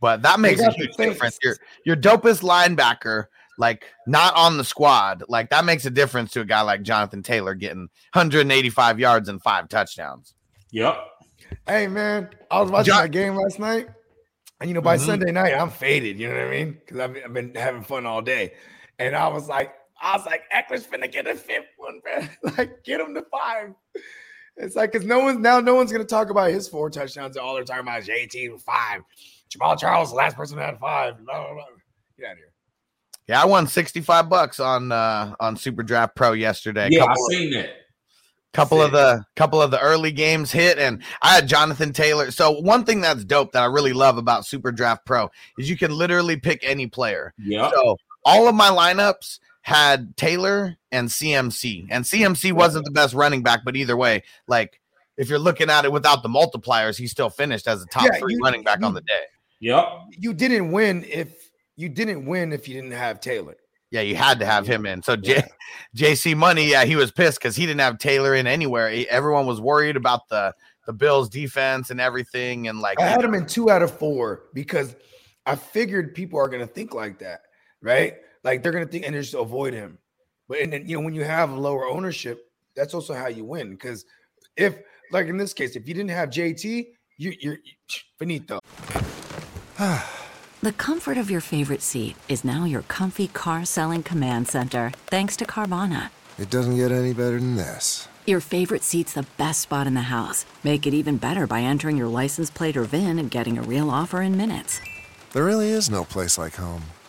But that makes a huge difference. Your your dopest linebacker, like not on the squad, like that makes a difference to a guy like Jonathan Taylor getting 185 yards and five touchdowns. Yep. Hey man, I was watching Jo- that game last night, and you know by Mhm. Sunday night I'm faded. You know what I mean? Because I've, I've been having fun all day, and I was like, I was like, Ekeler's finna get a fifth one, man. like get him to five. It's like because no one's now no one's gonna talk about his four touchdowns. All they're talking about is 18 with five. Jamaal Charles, the last person that had five. Blah, blah, blah. Get out of here. Yeah, I won 65 bucks on uh on Super Draft Pro yesterday. Yeah, I Couple of- seen that. couple of Sick. the couple of the early games hit and i had jonathan taylor so one thing that's dope that i really love about super draft pro is you can literally pick any player Yeah. so all of my lineups had taylor and cmc and cmc wasn't the best running back but either way like if you're looking at it without the multipliers he still finished as a top Yeah, three you- running back you- on the day. Yep. You didn't win if you didn't win if you didn't have Taylor. yeah you had to have him in. So J- jc money yeah he was pissed because he didn't have taylor in anywhere. He- everyone was worried about the the bills defense and everything and like I had him in two out of four because I figured people are gonna think like that, right? Like they're gonna think and just avoid him. But and then you know when you have lower ownership, that's also how you win. Because if like in this case, if you didn't have JT, you, you're finito. The comfort of your favorite seat is now your comfy car selling command center, thanks to Carvana. It doesn't get any better than this. Your favorite seat's the best spot in the house. Make it even better by entering your license plate or VIN and getting a real offer in minutes. There really is no place like home.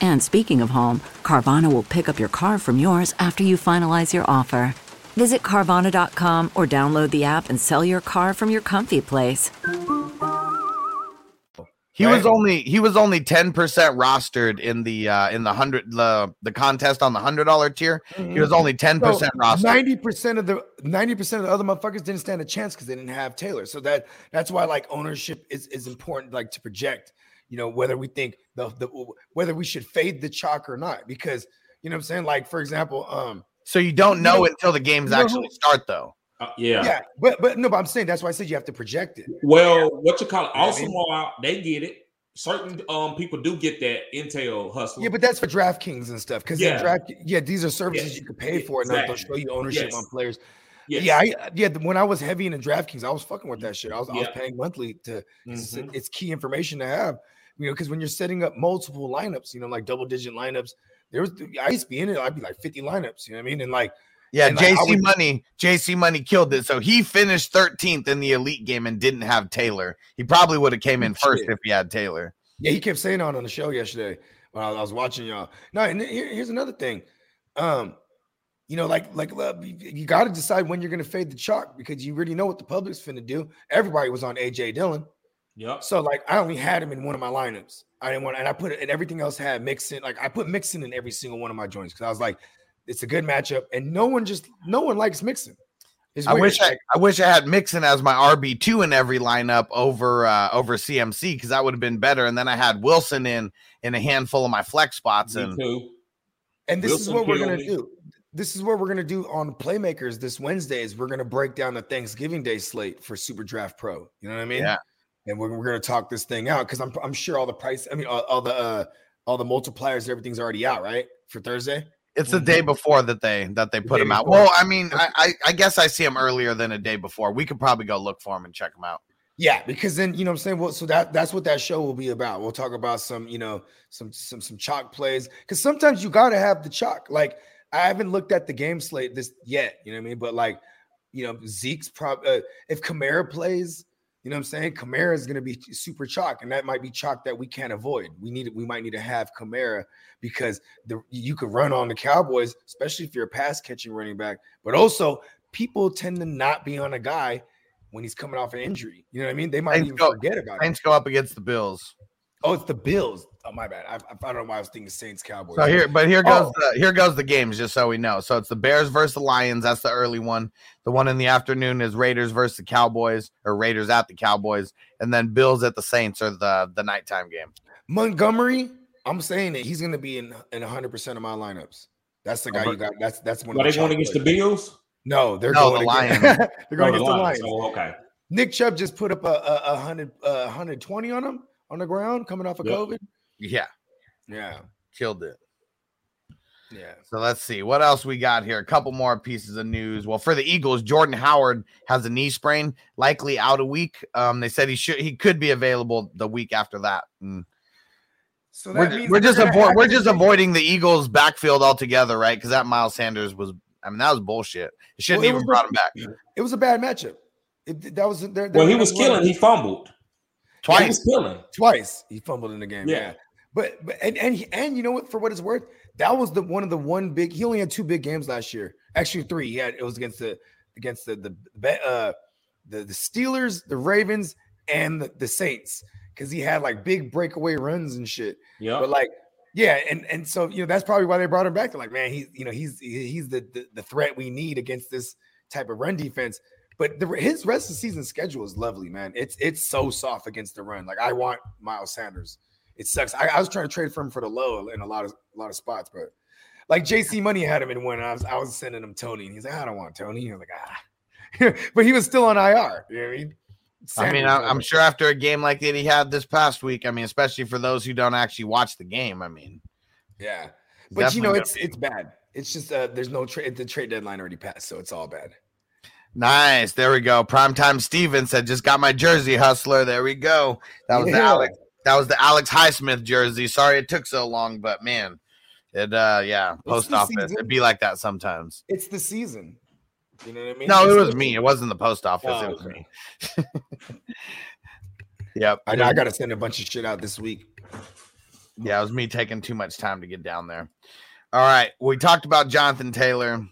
And speaking of home, Carvana will pick up your car from yours after you finalize your offer. Visit Carvana.com or download the app and sell your car from your comfy place. He was only he was only ten percent rostered in the uh in the hundred the the contest on the hundred dollar tier. He was only ten percent rostered. Ninety percent of the ninety percent of the other motherfuckers didn't stand a chance because they didn't have Taylor. So that that's why like ownership is is important, like to project. You know whether we think the, the whether we should fade the chalk or not, because you know what I'm saying. Like for example, um, So you don't You know know- until the games you know actually who- start, though. Uh, yeah. Yeah, but but no, but I'm saying that's why I said you have to project it. Well, what you call it? You know what I Also, mean? more they get it. Certain um people do get that intel hustle. Yeah, but that's for DraftKings and stuff. Because Yeah. draft, yeah, these are services Yeah, you can pay for, and they'll- they'll show you ownership Yes. on players. Yes. Yeah, I, yeah. When I was heavy into DraftKings, I was fucking with that shit. I was, I was paying monthly to. It's, Mhm. it's key information to have, you know, because when you're setting up multiple lineups, you know, like double digit lineups. There was, I used to be in it. I'd be like 50 lineups. You know what I mean? And like, Yeah, And, like, JC would- Money, JC Money killed it. So he finished 13th in the elite game and didn't have Taylor. He probably would have came in first if he had Taylor. Yeah, he kept saying on on the show yesterday when I, was watching y'all. No, and here- here's another thing. Um, you know, like like uh, you, got to decide when you're going to fade the chalk because you already know what the public's finna do. Everybody was on AJ Dillon, Yep. so like I only had him in one of my lineups. I didn't want, and I put it, and everything else had Mixon. Like I put Mixon in every single one of my joints because I was like, it's a good matchup, and no one just no one likes Mixon. I wish I, I wish I had Mixon as my RB two in every lineup over uh, over CMC because that would have been better. And then I had Wilson in in a handful of my flex spots. Me And too. And this is what we're gonna me. do. This is what we're gonna do on Playmakers this Wednesday. Is we're gonna break down the Thanksgiving Day slate for Super Draft Pro. You know what I mean? Yeah. And we're, we're gonna talk this thing out because I'm I'm sure all the price. I mean, all, all the uh, all the multipliers, everything's already out, right? For Thursday. it's the day before that they that they The put him out. Well, I mean, I, I I guess I see him earlier than a day before. We could probably go look for him and check him out. Yeah, because then you know what I'm saying. Well, so that that's what that show will be about. We'll talk about some, you know, some some some chalk plays because sometimes you got to have the chalk. Like I haven't looked at the game slate this yet. You know what I mean? But like, you know, Zeke's probably uh, if Kamara plays, you know what I'm saying. Kamara is going to be super chalk, and that might be chalk that we can't avoid. We need it, we might need to have Kamara because the you could run on the Cowboys, especially if you're a pass catching running back. But also, people tend to not be on a guy when he's coming off an injury. You know what I mean? They might Saints even go- forget about it. Saints go up against the Bills. Oh, it's the Bills. Oh, my bad. I, I, I don't know why I was thinking Saints Cowboys. So here, but here goes Oh. the here goes the games, just so we know. So it's the Bears versus the Lions. That's the early one. The one in the afternoon is Raiders versus the Cowboys, or Raiders at the Cowboys, and then Bills at the Saints are the the nighttime game. Montgomery. I'm saying that he's going to be in in 100 percent of my lineups. That's the guy you got. That's that's one. Are they the going against the. Bills? No, they're No, going the against, Lions. they're going Oh, against the Lions. Lions. Oh, okay. Nick Chubb just put up a, a, a hundred, uh, 120 on him on the ground coming off of Yep. COVID. Yeah, Yeah, killed it. yeah. So let's see what else we got here. A couple more pieces of news. Well, for the Eagles, Jordan Howard has a knee sprain, likely out a week. Um, they said he should he could be available the week after that. And So we're, that means we're they're just gonna avo- we're just avoiding the Eagles backfield altogether, right? Because that Miles Sanders was, I mean, that was bullshit. It shouldn't Well, it even was brought him back It was a bad matchup. It, that was there. Well, he was killing. He fumbled. He twice. killing. twice. He fumbled in the game. Yeah. Yeah. But but and and he- and you know what? For what it's worth, that was the one of the one big. He only had two big games last year. Actually, three. He had it was against the against the the the uh the, the Steelers, the Ravens, and the, the Saints because he had like big breakaway runs and shit. Yeah. But like, yeah, and and so you know that's probably why they brought him back. They're like, man, he's you know he's he's the, the the threat we need against this type of run defense. But the, his rest of the season schedule is lovely, man. It's it's so soft against the run. Like I want Miles Sanders. It sucks. I, I was trying to trade for him for the low in a lot of a lot of spots, but like JC Money had him in one. I was I was sending him Tony, and he's like, I don't want Tony. Was like, ah, but he was still on IR. You know what I mean? I mean, Sanders, I, was I'm sure after a game like that he had this past week, I mean, especially for those who don't actually watch the game, I mean, Yeah, but you know it's it's bad. It's just uh, there's no trade. The trade deadline already passed, so it's all bad. Nice. There we go. Primetime Steven said, just got my jersey hustler. There we go. That was the Alex. That was the Alex Highsmith jersey. Sorry it took so long, but man, it uh yeah, post office. season. It'd be like that sometimes. It's the season. You know what I mean? No, it was me. It wasn't the post office. Oh, it was okay. me. yep. I, I got to send a bunch of shit out this week. Yeah, it was me taking too much time to get down there. All right. We talked about Jonathan Taylor.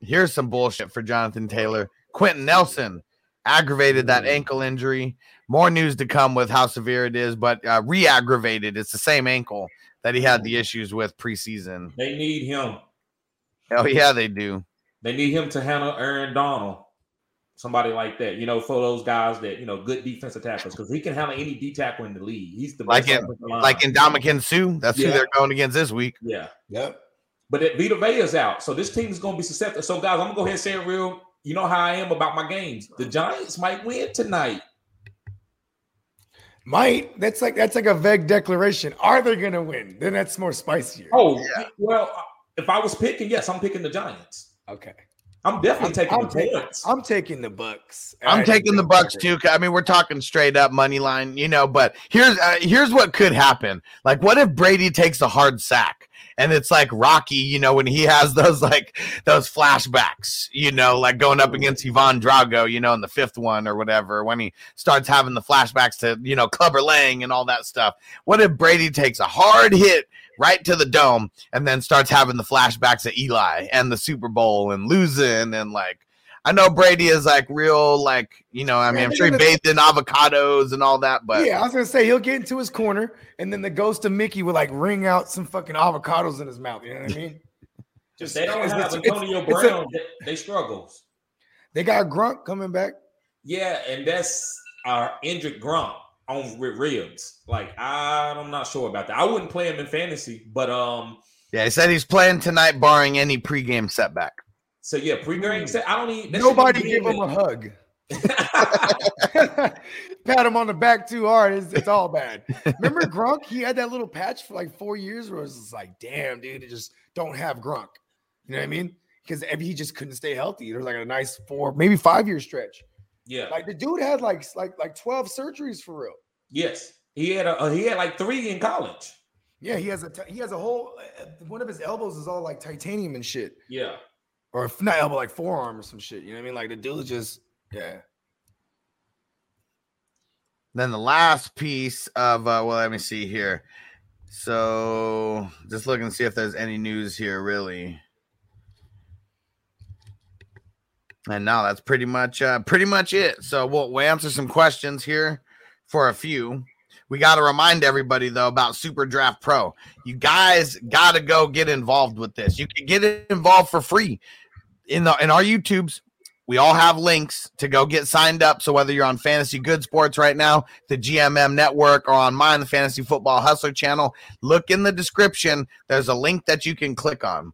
Here's some bullshit for Jonathan Taylor. Quenton Nelson aggravated that ankle injury. More news to come with how severe it is, but uh, re aggravated. It's the same ankle that he had the issues with preseason. They need him. Oh, yeah, they do. They need him to handle Aaron Donald. Somebody like that, you know, for those guys that you know, good defensive tackles, because he can handle any D tackle in the league. He's the Like best in- offensive line. Like in Dominican Sue, that's who they're going against this week. yeah. Yep. But it, Vita is out, so this team is going to be susceptible. So, guys, I'm gonna go ahead and say it real you know how I am about my games. The Giants might win tonight. Might that's like that's like a vague declaration. Are they gonna win? Then that's more spicier. Oh, well, if I was picking, yes, I'm picking the Giants. okay. I'm definitely I'm, taking I'm the taking, points. I'm taking the Bucks. I'm I- taking the Bucks too. I mean, we're talking straight up money line, you know. But here's uh, here's what could happen. Like, what if Brady takes a hard sack? And it's like Rocky, you know, when he has those like those flashbacks, you know, like going up against Ivan Drago, you know, in the fifth one or whatever, when he starts having the flashbacks to, you know, Clubber Lang and all that stuff. What if Brady takes a hard hit right to the dome and then starts having the flashbacks of Eli and the Super Bowl and losing and like I know Brady is like real, like you know. I mean, Yeah, I'm sure he gonna- bathed in avocados and all that, but yeah, I was gonna say he'll get into his corner, and then the ghost of Mickey will like ring out some fucking avocados in his mouth. You know what I mean? Just they don't have it's- it's- Antonio it's a- Brown, they, they struggles. They got Gronk coming back. Yeah, and that's our injured Gronk on with ribs. Like I'm not sure about that. I wouldn't play him in fantasy, but um, yeah, he said he's playing tonight, barring any pregame setback. So yeah, pre-game set. I don't even. Nobody give him a hug. Pat him on the back too hard. It's, it's all bad. Remember Gronk? He had that little patch for like four years where it was just like, damn, dude, you just don't have Gronk. You know what I mean? Because he just couldn't stay healthy. There was like a nice four, maybe five year stretch. yeah. Like the dude had like like like 12 surgeries for real. yes. He had a uh, he had like three in college. Yeah, he has a he has a whole uh, one of his elbows is all like titanium and shit. Yeah. Or if not elbow, like forearm or some shit. You know what I mean? Like the dude just yeah. Then the last piece of uh, well, let me see here. So just looking to see if there's any news here, really. And now that's pretty much uh, pretty much it. So we'll, we'll answer some questions here for a few. We got to remind everybody though about Super Draft Pro. You guys got to go get involved with this. You can get involved for free in the in our YouTubes. We all have links to go get signed up. So whether you're on Fantasy Good Sports right now, the GMM Network, or on mine, the Fantasy Football Hustler channel, look in the description. There's a link that you can click on.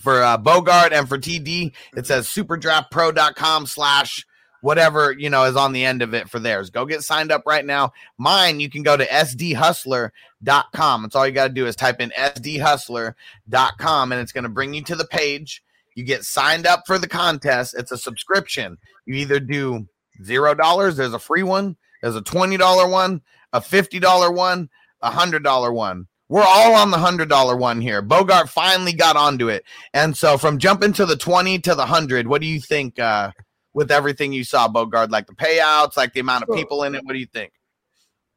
For uh, Bogart and for TD, it says superdraftpro.com slash whatever, you know, is on the end of it for theirs. Go get signed up right now. Mine, you can go to sdhustler.com. That's all you got to do is type in sdhustler.com and it's going to bring you to the page. You get signed up for the contest. It's a subscription. You either do zero dollars, there's a free one, there's a $20 one, a $50 one, a hundred dollar one. We're all on the hundred dollar one here. Bogart finally got onto it. And so from jumping to the 20 to the hundred, what do you think uh with everything you saw, Bogart? Like the payouts, like the amount of people in it. What do you think?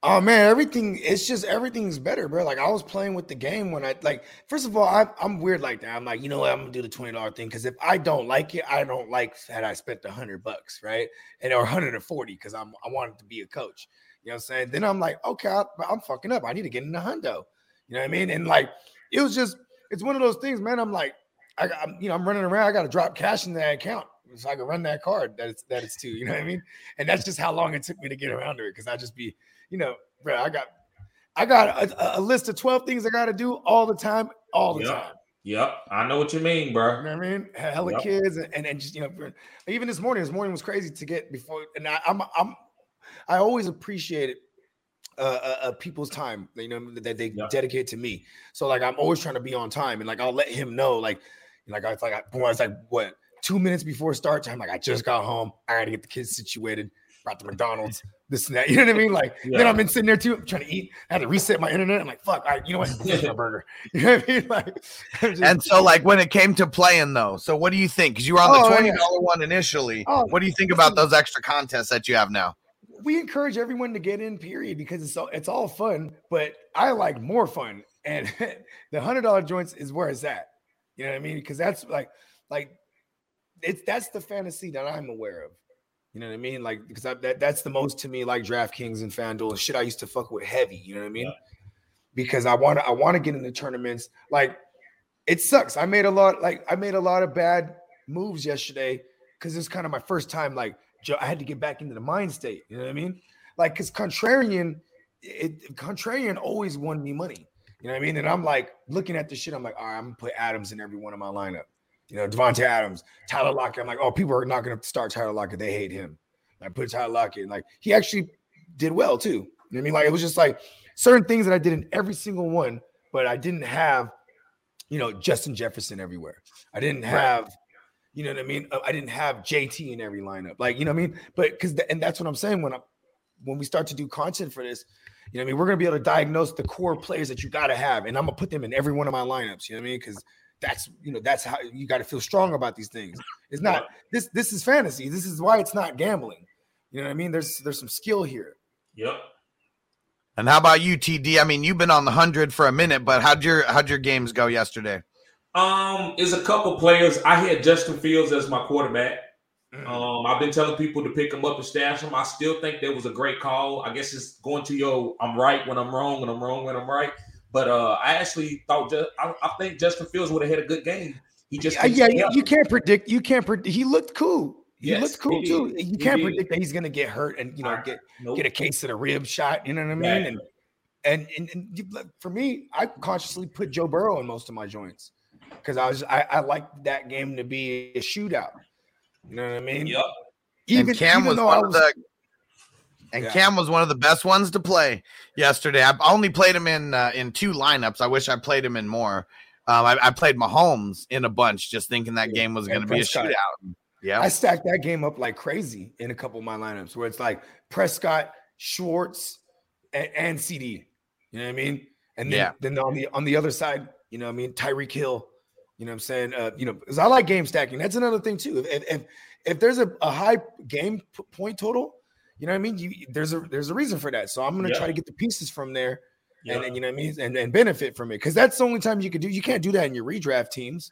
Oh man, everything it's just everything's better, bro. Like I was playing with the game when I like first of all, I, I'm weird like that. I'm like, you know what, I'm gonna do the twenty dollar thing because if I don't like it, I don't like that I spent a hundred bucks, right? And or 140 because I'm I wanted to be a coach. You know what I'm saying? Then I'm like, okay, I, I'm fucking up. I need to get in the hundo. You know what I mean? And like it was just it's one of those things, man. I'm like, I I'm, you know, I'm running around, I gotta drop cash in that account so I can run that card that it's that it's to, you know what I mean? And that's just how long it took me to get around to it because I just be you know, bro, I got I got a, a list of 12 things I got to do all the time, all the Yeah. time. Yep. I know what you mean, bro. You know what I mean? Hella Yep. kids and, and and just you know, even this morning, this morning was crazy to get before, and I, I'm I'm I always appreciated uh, uh, uh people's time, you know, that they Yep. dedicate to me. So like, I'm always trying to be on time, and like I'll let him know, like, like I was like, I, boy, I was like, what, two minutes before start time, like I just got home, I got to get the kids situated, brought to McDonald's, this and that. You know what I mean? Like then I've been sitting there too, trying to eat. I had to reset my internet. I'm like, fuck, all right, you know what? Finish my burger. You know what I mean? Like, I'm just- And so, like, when it came to playing, though, so what do you think? Because you were on the Oh, twenty yeah. one initially. Oh, what do you think about those extra contests that you have now? we encourage everyone to get in, period, because it's all it's all fun. But I like more fun, and the hundred dollar joints is where it's at. You know what I mean? Because that's like, like, it's that's the fantasy that I'm aware of. You know what I mean? Like, because I, that that's the most to me like DraftKings and FanDuel and shit. I used to fuck with heavy. You know what I mean? Yeah. Because I want to I want to get into tournaments. Like, it sucks. I made a lot like I made a lot of bad moves yesterday because it's kind of my first time like I had to get back into the mind state. You know what I mean? Like, because contrarian, it contrarian always won me money. You know what I mean? And I'm like looking at the shit. I'm like, all right, I'm gonna put Adams in every one of my lineup. You know, Davante Adams, Tyler Lockett. I'm like, oh, people are not going to start Tyler Lockett. They hate him. I put Tyler Lockett. Like he actually did well too. You know what I mean? Like it was just like certain things that I did in every single one, but I didn't have, you know, Justin Jefferson everywhere. I didn't have, you know what I mean? Uh, I didn't have JT in every lineup. Like, you know what I mean? But because and that's what I'm saying when I'm when we start to do content for this, you know what I mean? We're gonna be able to diagnose the core players that you gotta have, and I'm gonna put them in every one of my lineups. You know what I mean? Because that's you know that's how you got to feel strong about these things. It's not this this is fantasy. This is why it's not gambling. You know what I mean? There's there's some skill here. Yep. And how about you, TD? I mean, you've been on the hundred for a minute, but how'd your how'd your games go yesterday? Um, is a couple players. I had Justin Fields as my quarterback. Mm. Um, I've been telling people to pick him up and stash him. I still think that was a great call. I guess it's going to yo, I'm right when I'm wrong and I'm wrong when I'm right. But uh, I actually thought just I, I think Justin Fields would have had a good game. He just Yeah, yeah, you, you can't predict. You can't predict. He looked cool. He Yes, looked cool he too. did. You He can't did. predict that he's gonna get hurt and you know I- get Nope. get a case of the rib shot. You know what I mean? Right. And and and, and you- like, for me, I consciously put Joe Burrow in most of my joints because I was I, I like that game to be a shootout. You know what I mean? Yep. and Cam was though one I of the and Yeah. Cam was one of the best ones to play yesterday. I only played him in uh, in two lineups. I wish I played him in more. Um, I, I played Mahomes in a bunch, just thinking that Yeah, game was going to be a shootout. Yeah, I stacked that game up like crazy in a couple of my lineups where it's like Prescott, Schultz, and, and CeeDee. You know what I mean? And then, Yeah. then on the on the other side, you know what I mean, Tyreek Hill. You know what I'm saying? Uh, you know, because I like game stacking. That's another thing too. If if if, if there's a, a high game point total, you know what I mean? You there's a there's a reason for that. So I'm gonna Yeah. try to get the pieces from there Yep. and, and you know what I mean, and, and benefit from it. Because that's the only time you could do. You can't do that in your redraft teams,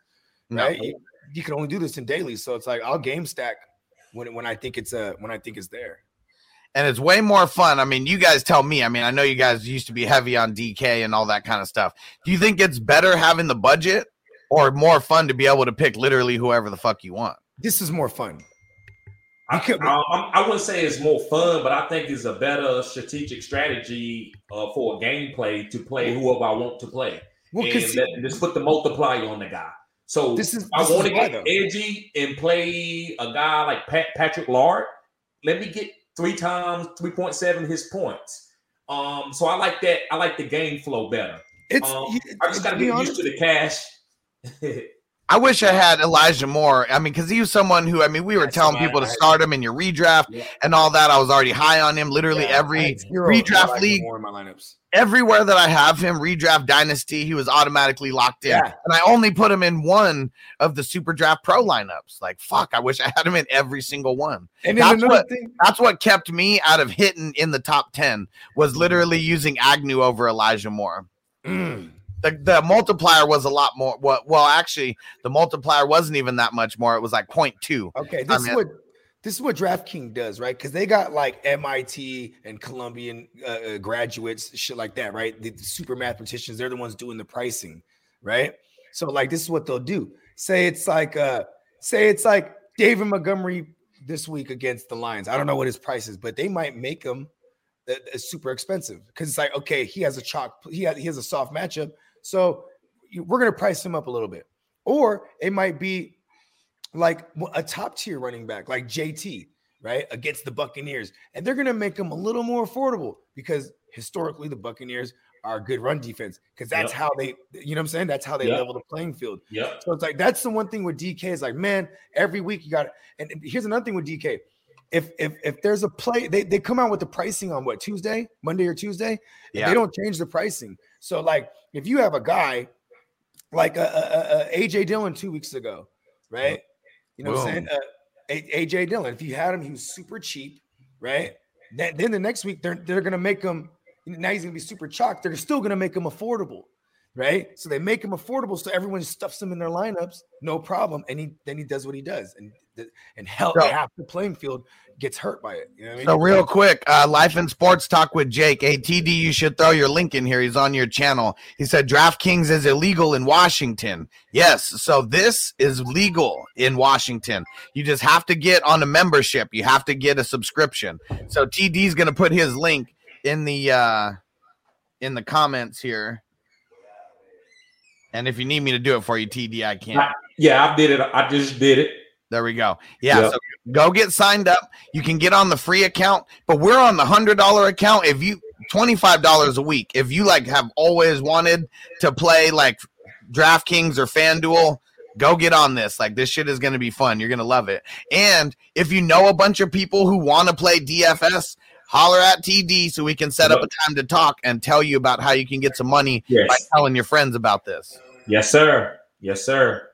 No. right? You, you can only do this in daily. So it's like I'll game stack when when I think it's uh when I think it's there. and it's way more fun. I mean, you guys tell me. I mean, I know you guys used to be heavy on DK and all that kind of stuff. Do you think it's better having the budget or more fun to be able to pick literally whoever the fuck you want? This is more fun. I, could- I, I- wouldn't say it's more fun, but I think it's a better strategic strategy uh, for a gameplay to play whoever I want to play. Well, and let, just put the multiplier on the guy. So This is- I want to get though. edgy and play a guy like Pat, Patrick Laird. Let me get three times three point seven his points. Um, so I like that. I like the game flow better. it's Um, I just got to get honest, used to the cash. I wish I had Elijah Moore. I mean, because he was someone who, I mean, we were That's telling people to start him in your redraft Yeah. and all that. I was already high on him. Literally yeah, every redraft Elijah league- Moore in my lineups. everywhere that I have him, redraft dynasty, he was automatically locked in. Yeah. And I only put him in one of the super draft pro lineups. Like, fuck, I wish I had him in every single one. And That's what- thing, That's what kept me out of hitting in the top 10 was literally using Agnew over Elijah Moore. Mm, The, the multiplier was a lot more. Well, well, actually, the multiplier wasn't even that much more. It was like 0.2. okay, I this is what this is what DraftKings does, right? Because they got like MIT and Columbian uh, uh, graduates, shit like that, right? The, the super mathematicians, they're the ones doing the pricing, right? So like this is what they'll do. Say it's like uh say it's like David Montgomery this week against the Lions. I don't know what his price is, but they might make him uh, uh, super expensive because it's like okay, he has a chalk, he has he has a soft matchup, so we're gonna price him up a little bit, or it might be like a top tier running back like JT, right, against the Buccaneers, and they're gonna make him a little more affordable because historically the Buccaneers are a good run defense because that's Yep. how they, you know, what I'm saying that's how they Yep. level the playing field. Yep. So it's like that's the one thing with DK is like, man, every week you got to. And and here's another thing with DK. If if if there's a play, they, they come out with the pricing on what Tuesday, Monday or Tuesday. Yeah. They don't change the pricing. So like if you have a guy like uh, uh, uh, a, a, a AJ Dillon two weeks ago, right? You know what I'm saying? Uh, AJ Dillon. If you had him, he was super cheap, right? Then, then the next week they're they're gonna make him. Now he's gonna be super chalk. They're still gonna make him affordable, right? So they make him affordable, so everyone stuffs him in their lineups, no problem. And he then he does what he does, and and hell, So- half the playing field gets hurt by it. You know what I mean? So real quick, uh, life and sports talk with Jake. Hey TD, you should throw your link in here. He's on your channel. He said DraftKings is illegal in Washington. Yes, so this is legal in Washington. You just have to get on a membership. You have to get a subscription. So TD's gonna put his link in the uh, in the comments here. And if you need me to do it for you, TD, I can. Yeah, I did it. I just did it. There we go. Yeah, Yep. so go get signed up. You can get on the free account, but we're on the hundred dollar account. If you twenty five dollars a week, if you like have always wanted to play like DraftKings or FanDuel, go get on this. Like this shit is gonna be fun. You're gonna love it. And if you know a bunch of people who want to play DFS, holler at TD so we can set up a time to talk and tell you about how you can get some money by telling your friends about this. Yes, sir. Yes, sir.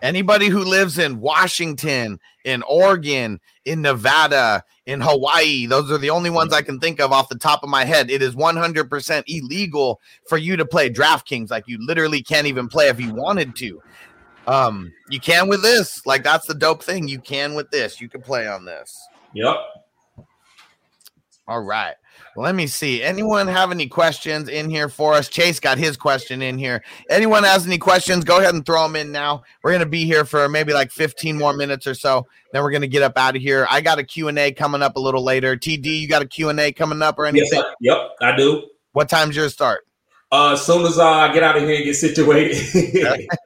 Anybody who lives in Washington, in Oregon, in Nevada, in Hawaii, those are the only ones I can think of off the top of my head. It is 100% illegal for you to play DraftKings. Like you literally can't even play if you wanted to. Um, you can with this. Like that's the dope thing. You can with this. You can play on this. Yep. All right. Let me see. Anyone have any questions in here for us? Chase got his question in here. Anyone has any questions? Go ahead and throw them in now. We're going to be here for maybe like 15 more minutes or so. Then we're going to get up out of here. I got a Q&A coming up a little later. TD, you got a Q&A coming up or Yes, anything? Yep, I do. What time's your start? Uh, as soon as I get out of here and get situated.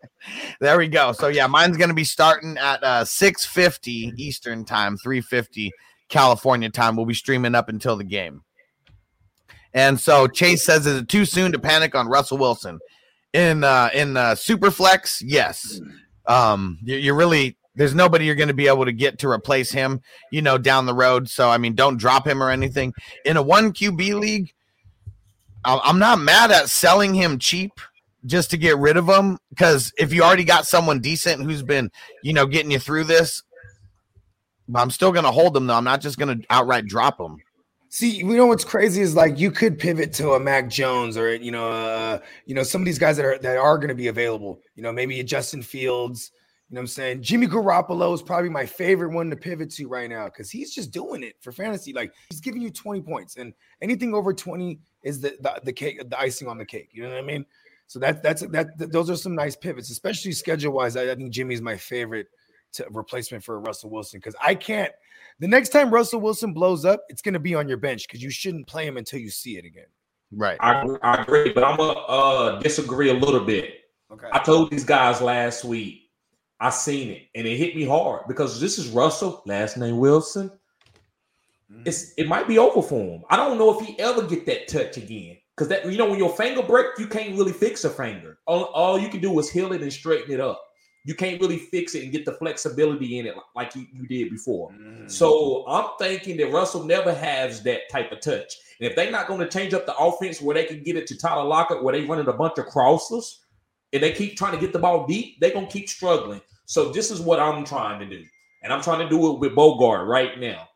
There we go. So yeah, mine's going to be starting at uh 6:50 Eastern time, 3:50 California time. We'll be streaming up until the game. And so Chase says, "Is it too soon to panic on Russell Wilson in uh in uh Superflex?" Yes. Um, you- you're really there's nobody you're going to be able to get to replace him, you know, down the road. So I mean, don't drop him or anything. In a one QB league, I'm not mad at selling him cheap just to get rid of him because if you already got someone decent who's been, you know, getting you through this, I'm still going to hold them though. I'm not just going to outright drop them. See, you know what's crazy is like you could pivot to a Mac Jones or you know, uh, you know, some of these guys that are that are going to be available. You know, maybe a Justin Fields. You know what I'm saying? Jimmy Garoppolo is probably my favorite one to pivot to right now because he's just doing it for fantasy. Like he's giving you 20 points, and anything over 20 is the the, the cake, the icing on the cake. You know what I mean? So that that's that, that those are some nice pivots, especially schedule wise. I, I think Jimmy's my favorite to replacement for Russell Wilson because I can't. The next time Russell Wilson blows up, it's going to be on your bench because you shouldn't play him until you see it again. Right. I, I agree, but I'm gonna uh, disagree a little bit. Okay. I told these guys last week, I seen it and it hit me hard because this is Russell, last name Wilson. It's it might be over for him. I don't know if he ever get that touch again. Because that you know, when your finger break, you can't really fix a finger. All, all you can do is heal it and straighten it up. You can't really fix it and get the flexibility in it like you, you did before. So I'm thinking that Russell never has that type of touch. And if they're not going to change up the offense where they can get it to Tyler Lockett, where they running a bunch of crossers, and they keep trying to get the ball deep, they're going to keep struggling. So this is what I'm trying to do. And I'm trying to do it with Bogart right now.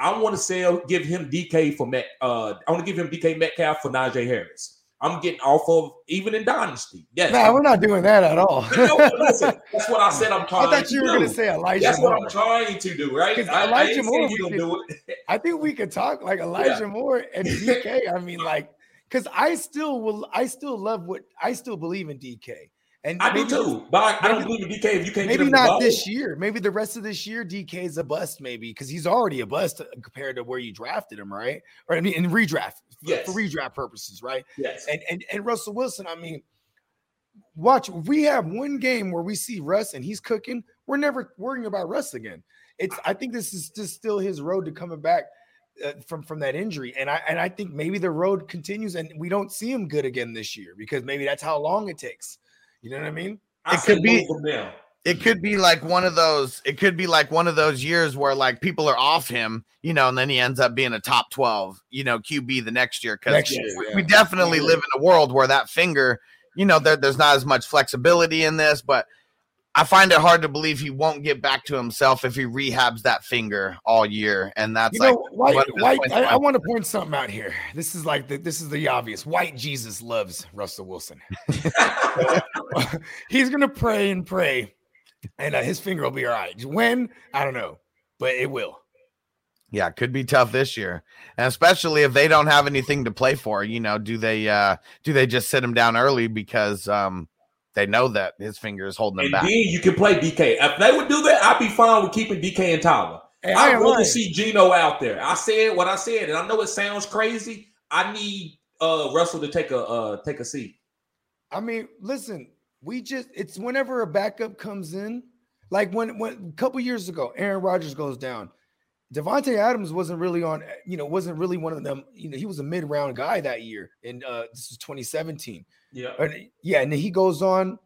I want to sell, give him DK for Met. Uh, I want to give him DK Metcalf for Najee Harris. I'm getting off of even in Dynasty. Yes. Nah, we're not doing that at all. No, listen, that's what I said. I'm I trying. thought you to were going to say Elijah That's what I'm trying to do, right? I, I Elijah ain't Moore you gonna do it. I think we could talk like Elijah Moore and DK. I mean, like, because I still will, I still love what I still believe in DK. And I do too, but I, I don't believe in DK if you can't Maybe not this year. Maybe the rest of this year, DK is a bust. Maybe because he's already a bust uh, compared to where you drafted him, right? Or I mean, in redraft, for- Yes. for redraft purposes, right? Yes. And and and Russell Wilson, I mean, watch. If we have one game where we see Russ and he's cooking, we're never worrying about Russ again. It's. I think this is just still his road to coming back uh, from from that injury, and I and I think maybe the road continues, and we don't see him good again this year because maybe that's how long it takes. You know what I mean? I It could be- now. It could be like one of those, it could be like one of those years where like people are off him, you know, and then he ends up being a top 12, you know, QB the next year. Cause we, yeah. we definitely live in a world where that finger, you know, there, there's not as much flexibility in this, but I find it hard to believe he won't get back to himself if he rehabs that finger all year. And that's You like, know, white, white. I, I want to point something out here. This is like the, this is the obvious. White Jesus loves Russell Wilson. He's gonna pray and pray, and uh, his finger will be all right. When I don't know, but it will. yeah, could be tough this year. And especially if they don't have anything to play for, you know, do they, uh, do they just sit him down early because, um, they know that his finger is holding him And back. then you can play DK. If they would do that, I'd be fine with keeping DK and Tyler. Hey, I I'd ain't rather lying. see Geno out there. I said what I said, and I know it sounds crazy. I need uh Russell to take a uh take a seat. I mean, listen. We just it's whenever a backup comes in, like when when a couple years ago, Aaron Rodgers goes down. Davante Adams wasn't really on, you know, wasn't really one of them. You know, he was a mid-round guy that year, and uh, this was 2017. Yeah. And, yeah, and he goes on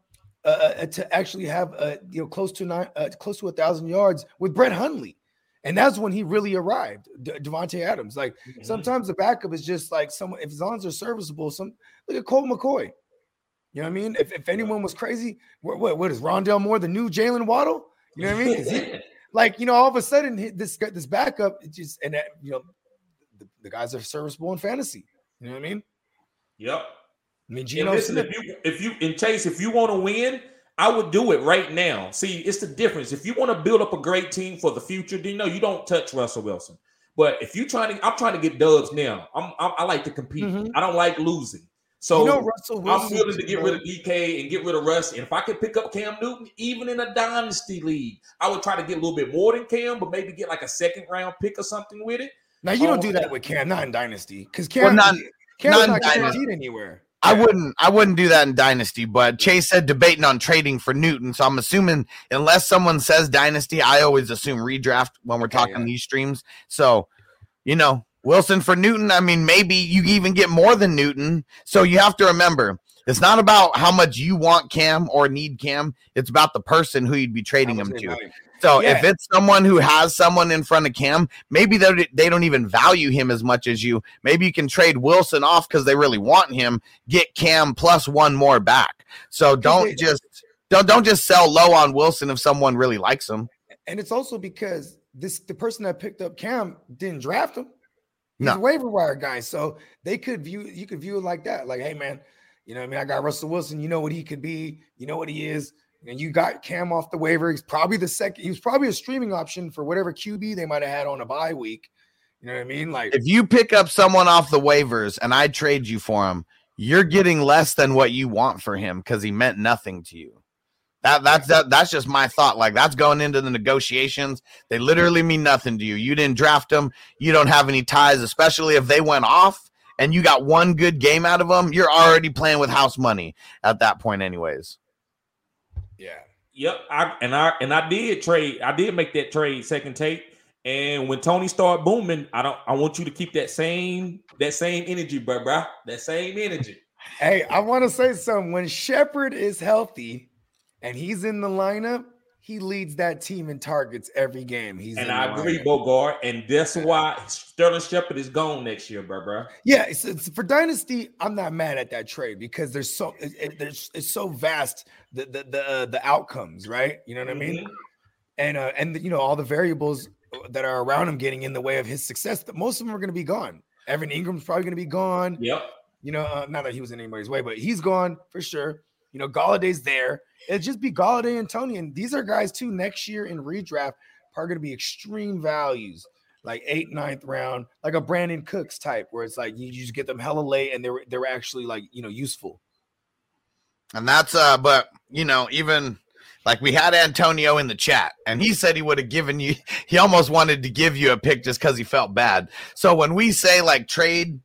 uh, uh, to actually have uh, you know close to nine, uh, close to a thousand yards with Brett Hundley, and that's when he really arrived. De- Davante Adams, like Mhm. sometimes the backup is just like someone if as long as they're serviceable. Some look at Colt McCoy. You know what I mean? If, if anyone was crazy, what, what what is Rondale Moore the new Jaylen Waddle? You know what I mean? he- like you know, all of a sudden this this backup it just and that, you know the, the guys are serviceable in fantasy. You know what I mean? yep. I mean, Geno listen, Smith. if you if you and Chase, if you want to win, I would do it right now. See, it's the difference. If you want to build up a great team for the future, then know you don't touch Russell Wilson. But if you trying to, I'm trying to get dubs now. I'm, I'm I like to compete. Mhm. I don't like losing. So you know Russell I'm willing to get rid of DK and get rid of Russ. And if I could pick up Cam Newton, even in a dynasty league, I would try to get a little bit more than Cam, but maybe get like a second round pick or something with it. Now you don't Oh, do that with Cam, not in Dynasty, because Well, Cam, not- Cam's not not Dynasty. guaranteed anywhere. I wouldn't I wouldn't do that in Dynasty, but Chase said debating on trading for Newton. So I'm assuming unless someone says Dynasty, I always assume redraft when we're Okay, talking yeah. these streams. So, you know, Wilson for Newton, I mean, maybe you even get more than Newton. So you have to remember it's not about how much you want Cam or need Cam. It's about the person who you'd be trading him to. value. So Yeah. if it's someone who has someone in front of Cam, maybe they they don't even value him as much as you. Maybe you can trade Wilson off because they really want him. Get Cam plus one more back. So don't just don't don't just sell low on Wilson if someone really likes him. And it's also because this the person that picked up Cam didn't draft him. He's No. a waiver wire guy. So they could view you could view it like that. Like, hey man, you know what I mean? I got Russell Wilson, you know what he could be, you know what he is. And you got Cam off the waiver. He's probably the second, he was probably a streaming option for whatever QB they might have had on a bye week. You know what I mean? Like If you pick up someone off the waivers and I trade you for him, you're getting less than what you want for him because he meant nothing to you. That that's that, that's just my thought. Like that's going into the negotiations. They literally mean nothing to you. You didn't draft them. You don't have any ties, especially if they went off and you got one good game out of them. You're already playing with house money at that point, anyways. yeah. Yep, I and I and I did trade. I did make that trade second take. And when Toney started booming, I don't. I want you to keep that same that same energy, bro, bro. That same energy. Hey, I want to say something. When Shepard is healthy and he's in the lineup, he leads that team in targets every game. He's and I agree, lineup. Bogart. And that's why Sterling Shepard is gone next year, bro, bro. Yeah, it's, it's for Dynasty. I'm not mad at that trade because there's so it, it- there's it's so vast the the the, uh, the outcomes, right? You know what I mean? Mhm. And uh, and you know all the variables that are around him getting in the way of his success. Most of them are going to be gone. Evan Engram's probably going to be gone. Yep. You know, uh, not that he was in anybody's way, but he's gone for sure. You know, Golladay's there. It'll just be Galladay and Toney, and these are guys too. Next year in redraft, are going to be extreme values, like eighth, ninth round, like a Brandin Cooks type, where it's like you, you just get them hella late and they're they're actually like you know useful. And that's uh, but you know, even like we had Antonio in the chat, and he said he would have given you, he almost wanted to give you a pick just because he felt bad. So when we say like trade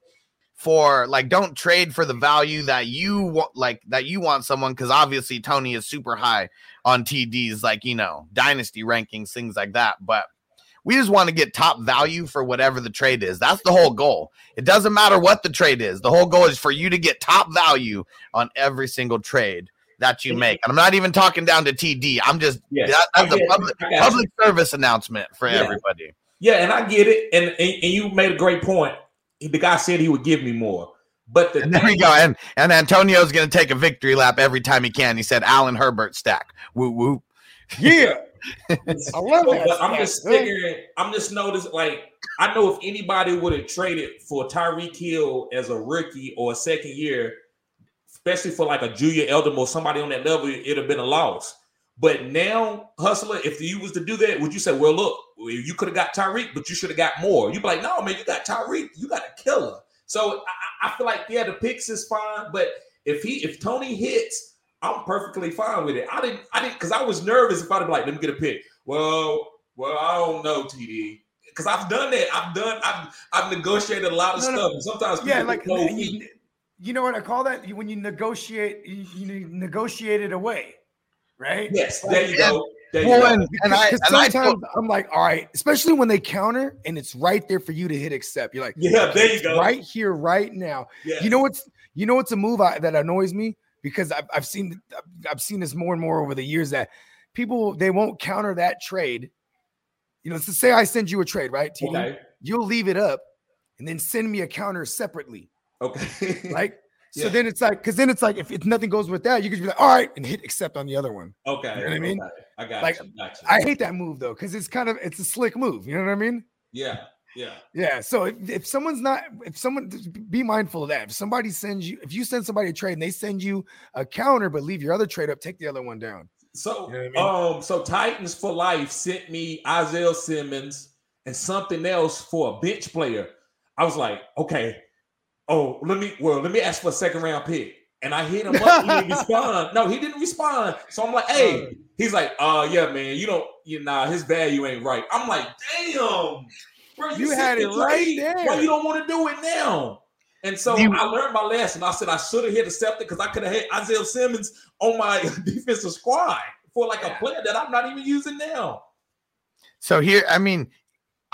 for like don't trade for the value that you want like that you want someone because obviously Toney is super high on TDs, like you know, dynasty rankings, things like that. But we just want to get top value for whatever the trade is. That's the whole goal. It doesn't matter what the trade is. The whole goal is for you to get top value on every single trade that you make. And I'm not even talking down to TD. I'm just Yes, that, that's a public I got you. public service announcement for Yeah. everybody. Yeah, and I get it. And, and and you made a great point. The guy said he would give me more, but the And there we go. And and Antonio's gonna take a victory lap every time he can. He said Alan Herbert stack. Woo woo. Yeah, I love So, that. but I'm just man. figuring. I'm just noticing. Like I know if anybody would have traded for Tyreek Hill as a rookie or a second year, especially for like a Julian Edelman or somebody on that level, it'd have been a loss. But now, hustler, if you was to do that, would you say, "Well, look, you could have got Tyreek, but you should have got more"? You'd be like, "No, man, you got Tyreek, you got a killer." So I, I feel like yeah, the picks is fine, but if he if Toney hits, I'm perfectly fine with it. I didn't I didn't because I was nervous if I'd be like, let me get a pick. Well, well, I don't know, TD. Because I've done that. I've done. I've I've negotiated a lot of No, no. stuff. And sometimes people Yeah, like you- you know what I call that? When you negotiate, you, you negotiate it away, right? Yes, there you And- go. There you Well, go. and, and I, and sometimes I, am like, all right, especially when they counter and it's right there for you to hit accept. You're like, Yeah, there you go. right here, right now. Yes. You know what's you know what's a move I, that annoys me because I've, I've seen I've seen this more and more over the years that people they won't counter that trade. You know, so say I send you a trade, right? TD? Okay. You'll leave it up and then send me a counter separately. Okay. Like so Yeah. then it's like because then it's like if, nothing goes with that, you could be like, all right, and hit accept on the other one. okay. You know what I mean? I got Like, you. Got you. I hate that move though, because it's kind of it's a slick move. You know what I mean? yeah. Yeah. Yeah. So if, if someone's not, if someone be mindful of that. If somebody sends you, if you send somebody a trade and they send you a counter, but leave your other trade up, take the other one down. So, You know I um, so Titans for Life sent me Isaiah Simmons and something else for a bench player. I was like, okay, oh, let me well, let me ask for a second round pick. And I hit him up, he didn't respond. No, he didn't respond. So I'm like, hey, he's like, uh, yeah, man, you don't, you nah, his value ain't right. I'm like, damn, bro, You sent had it right there. Why you don't want to do it now? And so You- I learned my lesson. I said I should have hit accept it because I could have had Isaiah Simmons on my defensive squad for like a player that I'm not even using now. So here, I mean,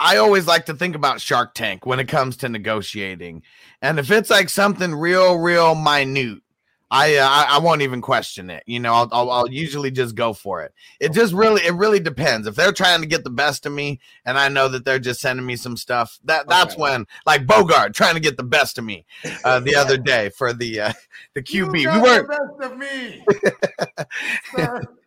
I always like to think about Shark Tank when it comes to negotiating, and if it's like something real, real minute, I uh, I, I won't even question it. You know, I'll, I'll I'll usually just go for it. It just really it really depends. If they're trying to get the best of me, and I know that they're just sending me some stuff, that that's Okay. when like Bogart trying to get the best of me uh, the other day for the uh, the QB. We weren't. best of me.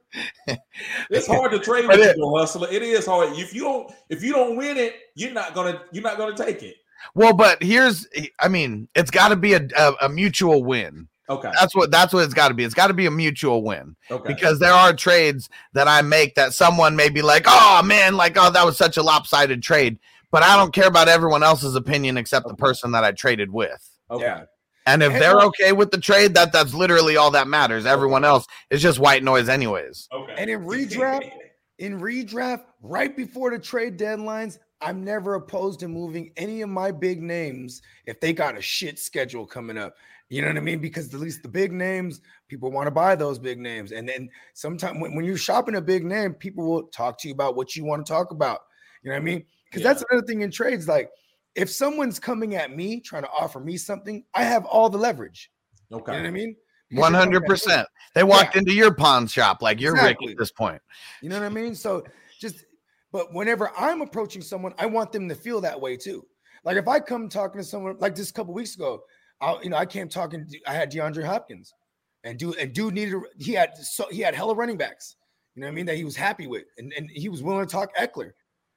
It's hard to trade with it- you, hustler. It is hard. If you don't, if you don't win it, you're not gonna, you're not gonna take it. Well, but here's, I mean, it's got to be a, a a mutual win. Okay. That's what that's what it's got to be. It's got to be a mutual win Okay. because there are trades that I make that someone may be like, "Oh man, like oh that was such a lopsided trade," but I don't care about everyone else's opinion except the person that I traded with. okay. Yeah. And if they're okay with the trade, that that's literally all that matters. Everyone else is just white noise, anyways. Okay. And in redraft, in redraft, right before the trade deadlines, I'm never opposed to moving any of my big names if they got a shit schedule coming up. You know what I mean? Because at least the big names, people want to buy those big names. And then sometimes when, when you're shopping a big name, people will talk to you about what you want to talk about. You know what I mean? Because Yeah. that's another thing in trades. Like if someone's coming at me trying to offer me something, I have all the leverage. okay. You know what I mean? One hundred percent. They walked into your pawn shop like you're Exactly. Rick at this point. You know what I mean? So just, but whenever I'm approaching someone, I want them to feel that way too. Like if I come talking to someone like this a couple weeks ago, I, you know, I came talking. I had DeAndre Hopkins, and dude, and dude needed. He had so he had hella running backs. You know what I mean? That he was happy with, and, and he was willing to talk Ekeler.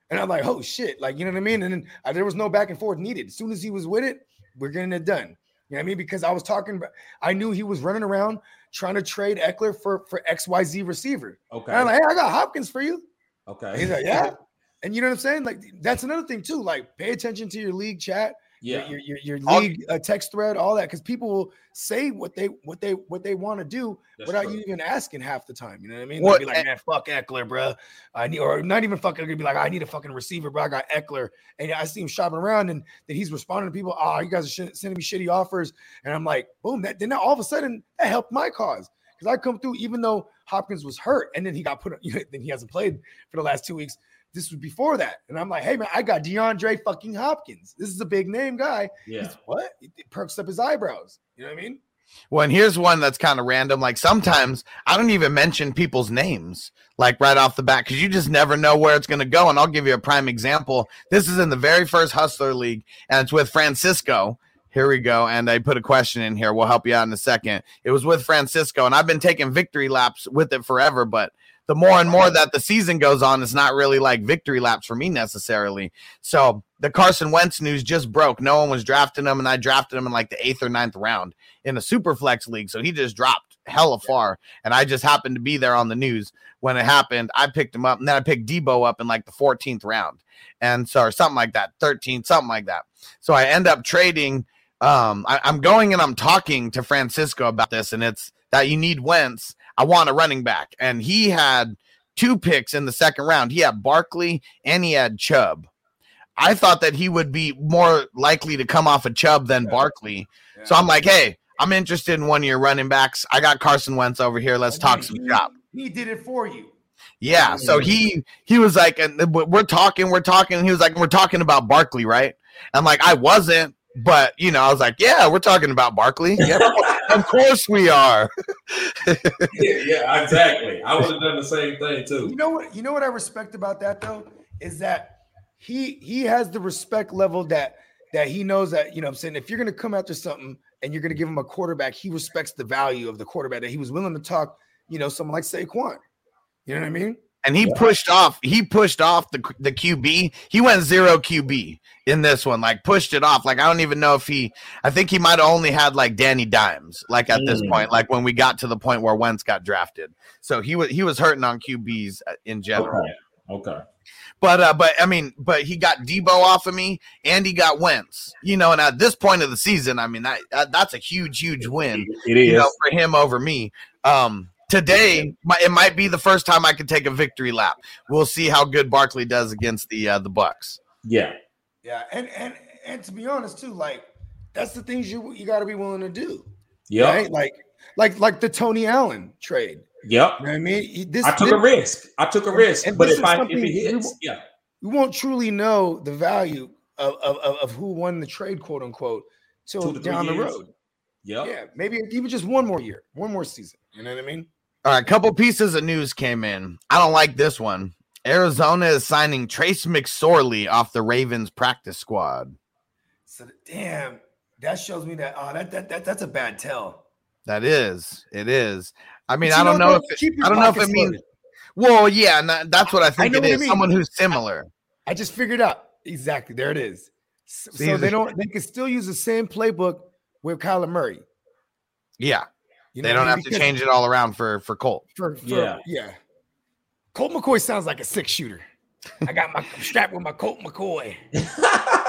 And I'm like, oh shit, like you know what I mean? And then uh, there was no back and forth needed. As soon as he was with it, we're getting it done. You know what I mean? Because I was talking, I knew he was running around trying to trade Ekeler for for X Y Z receiver. Okay. And I'm like, hey, I got Hopkins for you. okay. He's like, yeah. And you know what I'm saying? Like that's another thing too. Like pay attention to your league chat, yeah. your your, your All- league uh, text thread, all that, because people will say what they what they what they want to do That's without true. you even asking half the time. You know what I mean? What- They'll be like, man, fuck Ekeler, bro. I need, or not even fuck Ekeler. Be like, I need a fucking receiver, bro. I got Ekeler, and I see him shopping around, and then he's responding to people. Oh, you guys are sh- sending me shitty offers, and I'm like, boom. That then all of a sudden that helped my cause because I come through, even though Hopkins was hurt, and then he got put. You know, then he hasn't played for the last two weeks. This was before that, and I'm like, hey man, I got DeAndre fucking Hopkins. This is a big name guy. Yeah. He's- what? It it perks up his eyebrows. You know what I mean? Well, and here's one that's kind of random. Like sometimes I don't even mention people's names, like right off the bat, because you just never know where it's going to go. And I'll give you a prime example. This is in the very first Hustler League, and it's with Francisco. Here we go. And I put a question in here. We'll help you out in a second. It was with Francisco, and I've been taking victory laps with it forever, but the more and more that the season goes on, it's not really like victory laps for me necessarily. So the Carson Wentz news just broke. No one was drafting him, and I drafted him in like the eighth or ninth round in a super flex league. So he just dropped hella far. And I just happened to be there on the news when it happened. I picked him up and then I picked Deebo up in like the 14th round. And so, or something like that, 13th, something like that. So I end up trading. Um, I, I'm going and I'm talking to Francisco about this, and it's that you need Wentz. I want a running back. And he had two picks in the second round. He had Barkley and he had Chubb. I thought that he would be more likely to come off a Chubb than Barkley. So I'm like, hey, I'm interested in one of your running backs. I got Carson Wentz over here. Let's talk some He- shop. He did it for you. Yeah. So he he was like, and we're talking, we're talking. He was like, we're talking about Barkley, right? I'm like, I wasn't, but you know, I was like, yeah, we're talking about Barkley. Yeah, of course we are. yeah, yeah, exactly. I would have done the same thing too. You know what? You know what I respect about that though is that he he has the respect level that that he knows that you know. what I'm saying if you're gonna come after something and you're gonna give him a quarterback, he respects the value of the quarterback that he was willing to talk. You know, someone like Saquon. You know what I mean? And he pushed off. He pushed off the the QB. He went zero QB in this one. Like pushed it off. Like I don't even know if he. I think he might have only had like Danny Dimes. Like at this Mm. point. Like when we got to the point where Wentz got drafted. So he was he was hurting on QBs uh, in general. Okay. Okay. But uh, but I mean, but he got Deebo off of me, and he got Wentz. You know, and at this point of the season, I mean, that, that that's a huge, huge win. It is. You know, for him over me. Um, today, mi- it might be the first time I could take a victory lap. We'll see how good Barkley does against the uh, the Bucks. yeah. Yeah, and and and to be honest too, like that's the things you you got to be willing to do. Yeah, Right? Like like like the Toney Allen trade. Yep. You know what I mean? He- This, I took this- a risk. I took a risk. and but this if is I if something it hits, won't- yeah. we won't truly know the value of, of, of, of who won the trade, quote unquote, till Two to three down the road. Yeah, Yeah, maybe even just one more year, one more season. You know what I mean? All right, a couple pieces of news came in. I don't like this one. Arizona is signing Trace McSorley off the Ravens practice squad. So damn, that shows me that oh that that, that that's a bad tell. That is, it is. I mean, I don't know bro, if it, I don't know if it means. loaded. Well, yeah, that- that's what I think know it I is. mean. Someone who's similar. I just figured out exactly. There it is. So, so they don't. They can still use the same playbook with Kyler Murray. Yeah, You they don't mean? have to change it all around for for Colt. For, for Yeah. yeah, Colt McCoy sounds like a six shooter. I got my I'm strapped with my Colt McCoy.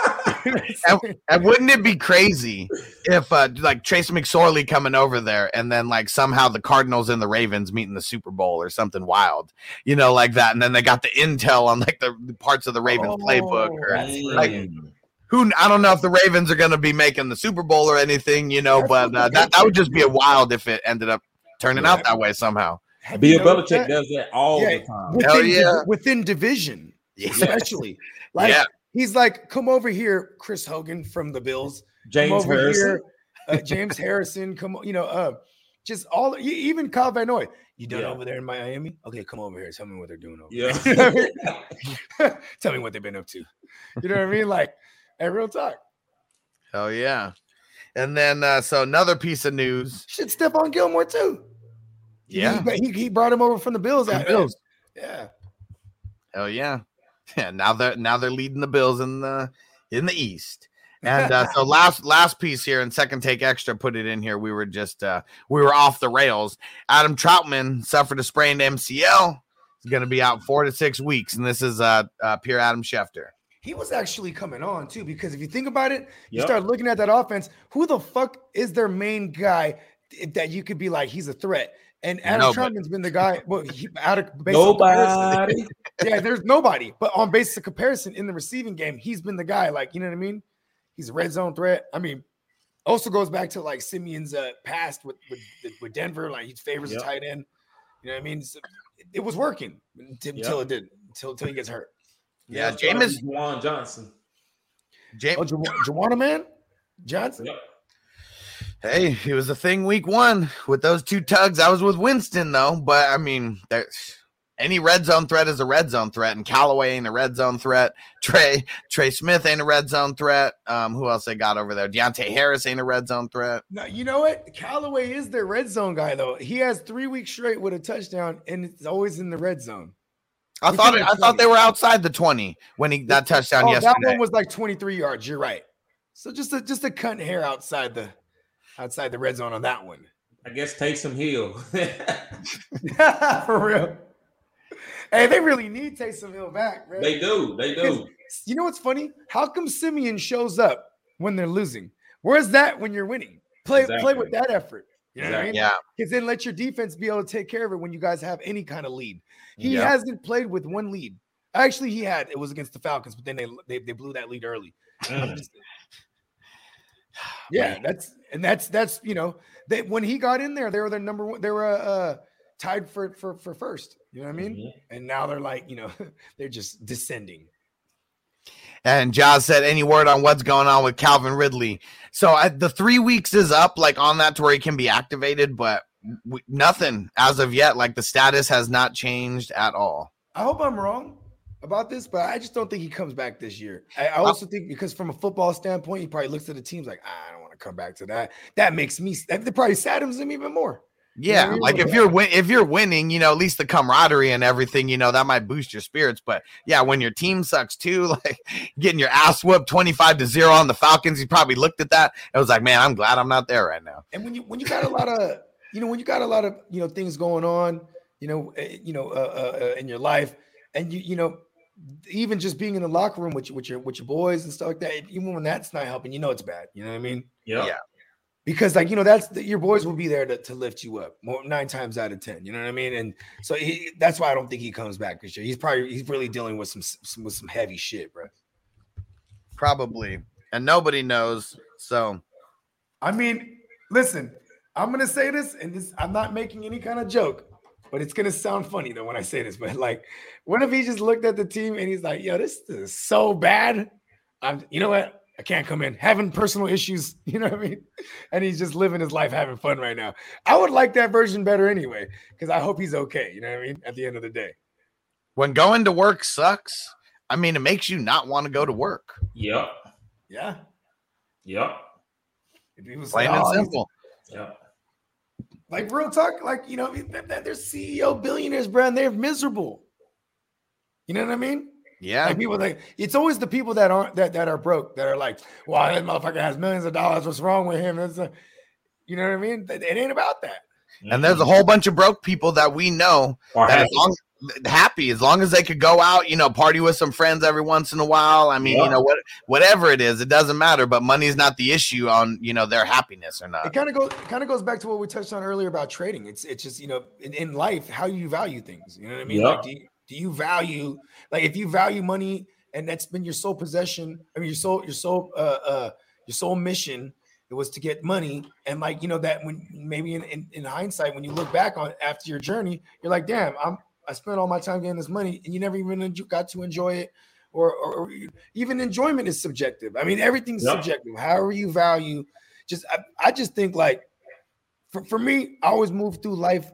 And, and wouldn't it be crazy if uh like Trace McSorley coming over there and then like somehow the Cardinals and the Ravens meet in the Super Bowl or something wild, you know, like that, and then they got the intel on like the, the parts of the Ravens playbook or Oh, like. Who I don't know if the Ravens are going to be making the Super Bowl or anything, you know, but uh, that that would just be a wild if it ended up turning out that way somehow. Have you Bill Belichick that? does that all Yeah, the time. Within, Hell yeah. within division, Yeah. especially. Like Yeah. he's like, come over here, Chris Hogan from the Bills. come James over Harrison. here, uh, James Harrison. Come, on, you know, uh, just all even Kyle Van Noy. You done Yeah. over there in Miami? Okay, come over here. Tell me what they're doing over Yeah. there. Tell me what they've been up to. You know what I mean? Like, hey, real talk. Oh yeah. And then uh so another piece of news. Shit, Stephon Gilmore too. Yeah. he, he, he brought him over from the Bills. The at- Bills. Yeah. Hell yeah. Yeah, now they're now they're leading the Bills in the in the East. And uh, so last last piece here and second take extra put it in here. We were just uh we were off the rails. Adam Trautman suffered a sprained MCL. He's going to be out 4 to 6 weeks and this is uh, uh Pierre Adam Schefter. He was actually coming on too, because if you think about it, you start looking at that offense. Who the fuck is their main guy that you could be like, he's a threat? And Adam Nobody. Trautman's been the guy. Well, he, out of comparison- Nobody. yeah, there's nobody. But on basis of comparison in the receiving game, he's been the guy. Like, you know what I mean? He's a red zone threat. I mean, also goes back to like Siemian's uh, past with, with with Denver. Like he favors Yep. a tight end. You know what I mean? So it, it was working until, Yep. until it didn't. Until until he gets hurt. Yeah, That's gotta Jameis Juwan Johnson. James Oh, Ju- man, Johnson. Yep. Hey, it was a thing week one with those two tugs. I was with Winston though, but I mean, there's any red zone threat is a red zone threat, and Callaway ain't a red zone threat. Trey Trey Smith ain't a red zone threat. Um, who else they got over there? Deonte Harris ain't a red zone threat. No, you know what? Callaway is their red zone guy though. He has three weeks straight with a touchdown, and it's always in the red zone. I We thought I it's thought they were outside the twenty when he that touchdown Oh, yesterday. that one was like 23 yards. You're right. So just a just a cut hair outside the outside the red zone on that one. I guess Taysom Hill. For real. Hey, they really need Taysom Hill back, man. they do. They do. You know what's funny? How come Siemian shows up when they're losing? Where's that when you're winning? Play play with that effort. You know what I mean? yeah, Because then let your defense be able to take care of it when you guys have any kind of lead. He Yeah. hasn't played with one lead. Actually, he had. It was against the Falcons, but then they they, they blew that lead early. Mm. just- Yeah, that's and that's that's you know they when he got in there, they were the number one. They were uh, uh tied for for for first. You know what I mean? Mhm. And now they're like you know they're just descending. And Jazz said, any word on what's going on with Calvin Ridley? So I, the three weeks is up, like on that to where he can be activated, but w- nothing as of yet. Like the status has not changed at all. I hope I'm wrong about this, but I just don't think he comes back this year. I, I also think because from a football standpoint, he probably looks at the teams like, "Ah, I don't want to come back to that. That makes me. That probably saddens him even more. Yeah, Yeah, like if you're win- if you're winning, you know, at least the camaraderie and everything, you know, that might boost your spirits. But yeah, when your team sucks too, like getting your ass whooped twenty five to zero on the Falcons, he probably looked at that and was like, "Man, I'm glad I'm not there right now." And when you when you got a lot of you know when you got a lot of you know things going on, you know, uh, you know, uh, uh, uh, in your life, and you you know, even just being in the locker room with your with your with your boys and stuff like that, even when that's not helping, you know, it's bad. You know what I mean? Yep. Yeah. because like you know that's the, your boys will be there to, to lift you up more nine times out of ten you know what i mean and so he, that's why i don't think he comes back this year he's probably he's really dealing with some, some with some heavy shit bro Probably, and nobody knows. So i mean listen i'm gonna say this and this i'm not making any kind of joke but it's gonna sound funny though when i say this but like what if he just looked at the team and he's like yo this is so bad i'm you know what I can't come in having personal issues, you know what I mean? And he's just living his life having fun right now. I would like that version better anyway, because I hope he's okay, you know what I mean? At the end of the day. when going to work sucks, I mean, it makes you not want to go to work. Yep. Yeah. Yep. If he was Plain like, and "Oh, simple. Yep. Like real talk, like you know, th- th- they're CEO billionaires, bro, and they're miserable. You know what I mean? Yeah. Like people like it's always the people that aren't that that are broke that are like, well, that motherfucker has millions of dollars. What's wrong with him? It's a, you know what I mean? It it ain't about that. And there's a whole bunch of broke people that we know Or that happy. as long happy as long as they could go out, you know, party with some friends every once in a while. I mean, Yeah. you know, what whatever it is, it doesn't matter. But money's not the issue on you know their happiness or not. It kind of goes kind of goes back to what we touched on earlier about trading. It's it's just you know in, in life how you value things. You know what I mean? Yeah. Like do you, do you value like if you value money and that's been your sole possession? I mean your sole your sole uh uh your sole mission it was to get money and like you know that when maybe in, in, in hindsight when you look back on after your journey you're like damn I'm I spent all my time getting this money and you never even got to enjoy it or, or, or even enjoyment is subjective. I mean everything's Yeah. subjective. However you value just I, I just think like for, for me, I always move through life.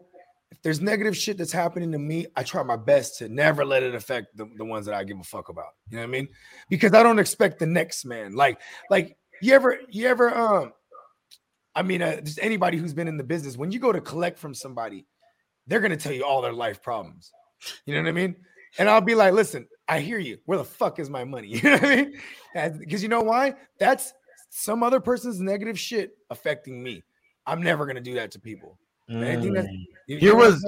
If there's negative shit that's happening to me, I try my best to never let it affect the, the ones that I give a fuck about. You know what I mean? Because I don't expect the next man. Like, like you ever, you ever, um, I mean, uh, just anybody who's been in the business, when you go to collect from somebody, they're gonna tell you all their life problems. You know what I mean? And I'll be like, listen, I hear you. Where the fuck is my money? You know what I mean? Because you know why? That's some other person's negative shit affecting me. I'm never gonna do that to people. Mm. You- you Here know was-?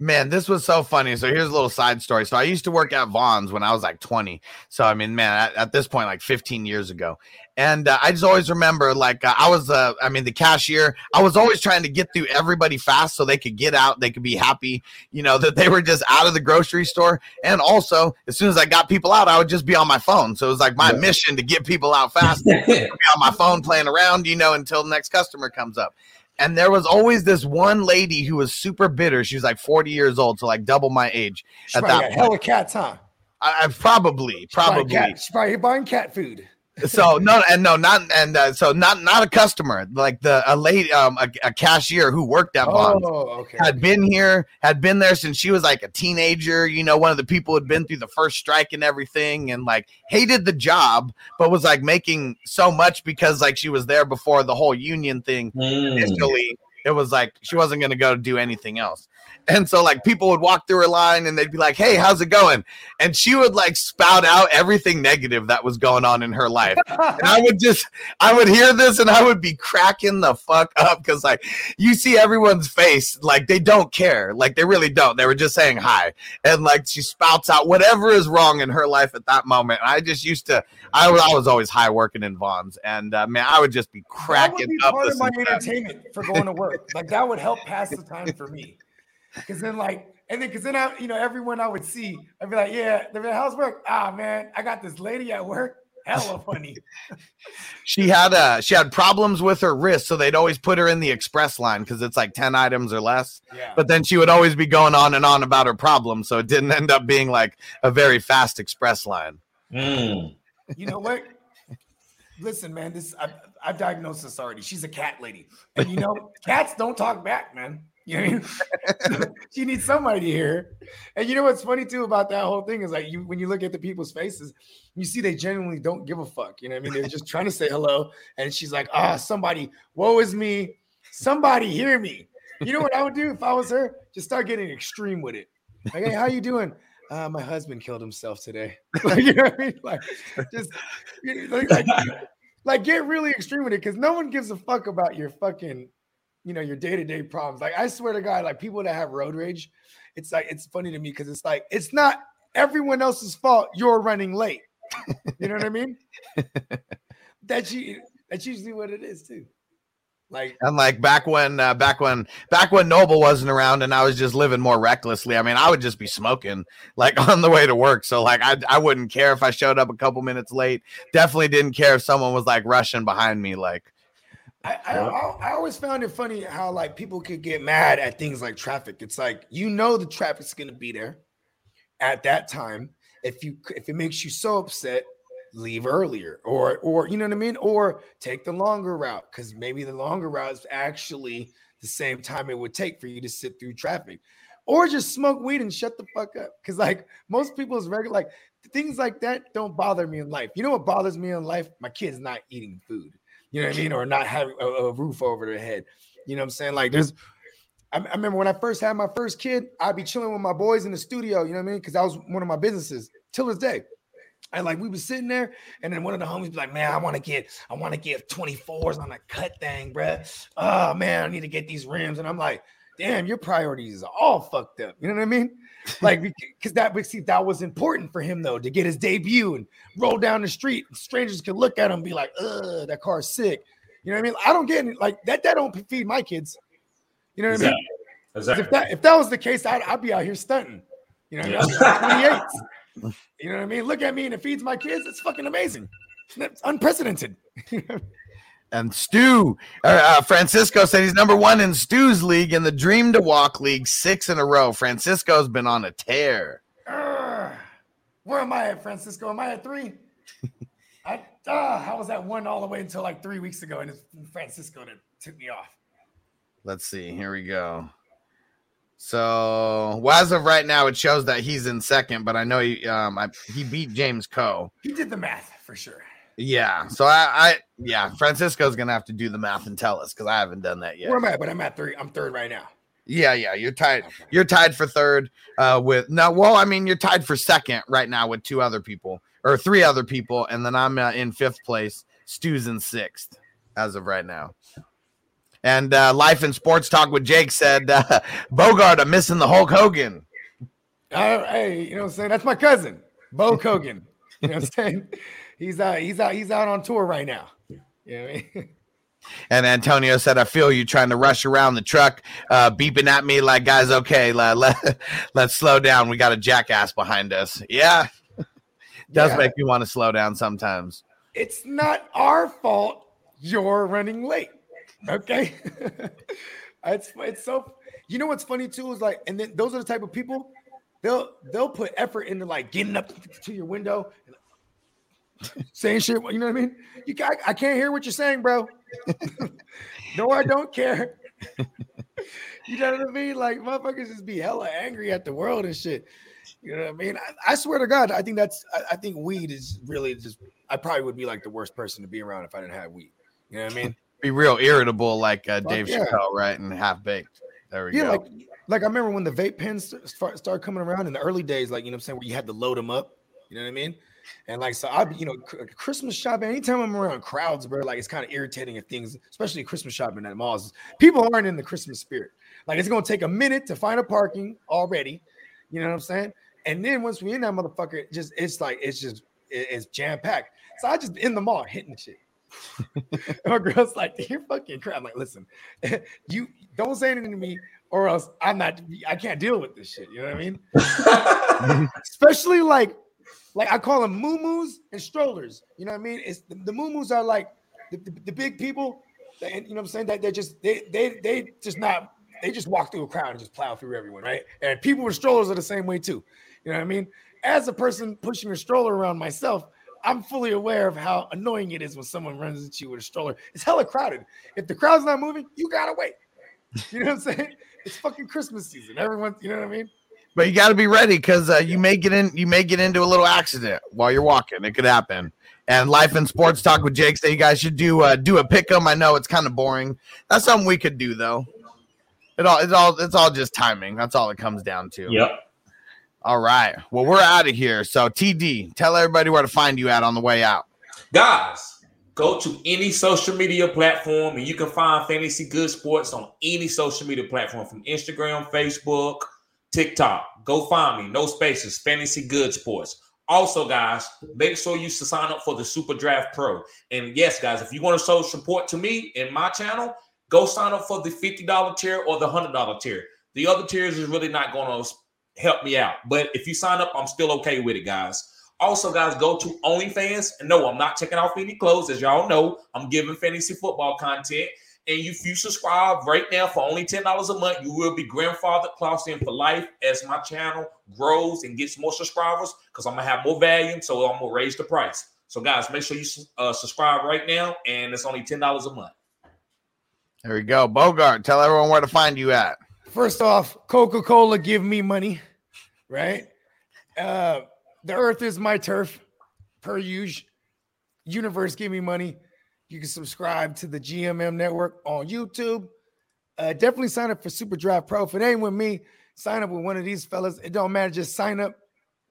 Man, this was so funny. So here's a little side story. So I used to work at Vons when I was like 20. So I mean, man, at, at this point, like 15 years ago, and uh, I just always remember, like, uh, I was, uh, I mean, the cashier. I was always trying to get through everybody fast so they could get out, they could be happy, you know, that they were just out of the grocery store. And also, as soon as I got people out, I would just be on my phone. So it was like my Yeah. mission to get people out fast be on my phone playing around, you know, until the next customer comes up. And there was always this one lady who was super bitter. She was like 40 years old, so like double my age. She at that got hella cats, huh? I, I probably, Probably probably. cat- She's probably buying cat food. So no, and no, not and uh, so not not a customer, like the a lady, um, a, a cashier who worked at Vons. Oh, okay. Had been here, had been there since she was like a teenager. You know, one of the people had been through the first strike and everything, and like hated the job, but was like making so much because like she was there before the whole union thing Mm. initially it was like she wasn't going to go do anything else and so like people would walk through her line and they'd be like hey how's it going and she would like spout out everything negative that was going on in her life and i would just i would hear this and i would be cracking the fuck up because like you see everyone's face like they don't care like they really don't they were just saying hi and like she spouts out whatever is wrong in her life at that moment and i just used to i, was- I was always high working in Vons and uh, man i would just be that would cracking be up part of my listening to that. entertainment for going to work. like that would help pass the time for me. Because then, like, and then, because then I, you know, everyone I would see, I'd be like, yeah, they'd like, how's work? Ah, man, I got this lady at work. hella funny. She had uh she had problems with her wrist, so they'd always put her in the express line because it's like 10 items or less. Yeah. But then she would always be going on and on about her problems, so it didn't end up being like a very fast express line. Mm. you know what? Listen, man, this I've, I've diagnosed this already. She's a cat lady, and you know, cats don't talk back, man. You know what I mean? she needs somebody to hear. And you know what's funny too about that whole thing is like you when you look at the people's faces, you see they genuinely don't give a fuck. You know what I mean? They're just trying to say hello, and she's like, "Ah, somebody, woe is me. Somebody hear me." You know what I would do if I was her? Just start getting extreme with it. Like, hey, how you doing? Uh, my husband killed himself today. like, you know what I mean? Like, just like, like, like, get really extreme with it because no one gives a fuck about your fucking, you know, your day to day problems. Like, I swear to God, like people that have road rage, it's like it's funny to me because it's like it's not everyone else's fault you're running late. you know what I mean? that's you. That's usually what it is too. Like And like back when uh, back when back when Noble wasn't around and I was just living more recklessly. I mean, I would just be smoking like on the way to work. So like I I wouldn't care if I showed up a couple minutes late. Definitely didn't care if someone was like rushing behind me like I, I, I always found it funny how like people could get mad at things like traffic. It's like you know the traffic's gonna be there at that time. If you if it makes you so upset, leave earlier, or or you know what I mean, or take the longer route because maybe the longer route is actually the same time it would take for you to sit through traffic, or just smoke weed and shut the fuck up. Because like most people's regular like things like that don't bother me in life. You know what bothers me in life? My kids not eating food. You know what I mean? Or not having a, a roof over their head. You know what I'm saying? Like there's I, I remember when I first had my first kid, I'd be chilling with my boys in the studio, you know what I mean? Because that was one of my businesses till this day. And like we was sitting there, and then one of the homies be like, Man, I want to get, I want to get 24s on a cut thing, bruh. Oh man, I need to get these rims. And I'm like, damn, your priorities are all fucked up. You know what I mean? Like, because that see, that was important for him though, to get his debut and roll down the street. And strangers could look at him and be like, ugh, that car's sick. You know what I mean? I don't get it. Like that, that don't feed my kids. You know what I mean? Exactly. If that if that was the case, I'd, I'd be out here stunting. You know, what I mean? I'd be like 28. You know what I mean? Look at me and it feeds my kids. It's fucking amazing. It's unprecedented. and Stu uh, uh, Francisco said he's number one in Stu's league in the Dream to Walk League, six in a row. Francisco's been on a tear. Urgh. Where am I at, Francisco? Am I at three? I uh, I was that one all the way until like three weeks ago, and it's Francisco that took me off. Let's see. Here we go. So, well, as of right now, it shows that he's in second, but I know he um I, he beat James Coe. He did the math for sure. Yeah. So I, I yeah, Francisco's gonna have to do the math and tell us because I haven't done that yet. Where am I? at? But I'm at three. I'm third right now. Yeah, yeah, you're tied. Okay. You're tied for third. Uh, with no, well, I mean, you're tied for second right now with two other people or three other people, and then I'm uh, in fifth place. Stu's in sixth as of right now. And uh, life and sports talk with Jake said uh, Bogart, I'm missing the Hulk Hogan. Uh, hey, you know what I'm saying? That's my cousin, Bo Kogan. You know what I'm saying? He's out, he's out, he's out on tour right now. You know I mean? And Antonio said, I feel you trying to rush around the truck, uh, beeping at me like, guys, okay, let, let, let's slow down. We got a jackass behind us. Yeah, does Yeah. make me want to slow down sometimes. It's not our fault you're running late. Okay. it's it's so you know what's funny too is like, and then those are the type of people they'll they'll put effort into like getting up to your window and saying shit. You know what I mean? You I, I can't hear what you're saying, bro. no, I don't care. you know what I mean? Like motherfuckers just be hella angry at the world and shit. You know what I mean? I, I swear to God, I think that's I, I think weed is really just I probably would be like the worst person to be around if I didn't have weed. You know what I mean? Be real irritable like uh, Dave yeah. Chappelle, right? And half baked. There we Yeah, go. like like I remember when the vape pens st- start started coming around in the early days, like you know what I'm saying, where you had to load them up. You know what I mean? And like so, I you know Christmas shopping. Anytime I'm around crowds, bro, like it's kind of irritating if things, especially Christmas shopping at malls. People aren't in the Christmas spirit. Like it's gonna take a minute to find a parking already. You know what I'm saying? And then once we in that motherfucker, it just it's like it's just it's jam packed. So I just in the mall hitting the shit. My girl's like, "You're fucking crap." I'm like, "Listen, you don't say anything to me, or else I'm not. I can't deal with this shit." You know what I mean? Especially like like I call them moo and strollers. You know what I mean? It's the, the moo are like the, the, the big people, that, you know what I'm saying? That they're just they they they just not they just walk through a crowd and just plow through everyone, right? And people with strollers are the same way too. You know what I mean? As a person pushing a stroller around myself, I'm fully aware of how annoying it is when someone runs into you with a stroller. It's hella crowded. If the crowd's not moving, you gotta wait. You know what I'm saying? It's fucking Christmas season. Everyone, you know what I mean? But you got to be ready because uh, you may get in, you may get into a little accident while you're walking. It could happen. And life and sports talk with Jake say you guys should do uh, do a pick 'em. I know it's kind of boring. That's something we could do though. It all it's all it's all just timing. That's all it comes down to. Yep. All right. Well, we're out of here. So TD, tell everybody where to find you at on the way out. Guys, go to any social media platform and you can find Fantasy Good Sports on any social media platform from Instagram, Facebook, TikTok. Go find me. No spaces. Fantasy Good Sports. Also, guys, make sure you sign up for the Super Draft Pro. And yes, guys, if you want to show support to me and my channel, go sign up for the $50 tier or the $100 tier. The other tiers is really not going to help me out. But if you sign up, I'm still okay with it, guys. Also, guys, go to OnlyFans. And no, I'm not taking off any clothes. As y'all know, I'm giving fantasy football content. And if you subscribe right now for only $10 a month, you will be grandfather in for life as my channel grows and gets more subscribers because I'm going to have more volume. So I'm going to raise the price. So, guys, make sure you uh, subscribe right now. And it's only $10 a month. There we go. Bogart, tell everyone where to find you at. First off, Coca Cola, give me money, right? Uh, the earth is my turf, per usual. Universe, give me money. You can subscribe to the GMM network on YouTube. Uh, definitely sign up for Super Draft Pro. If it ain't with me, sign up with one of these fellas. It don't matter. Just sign up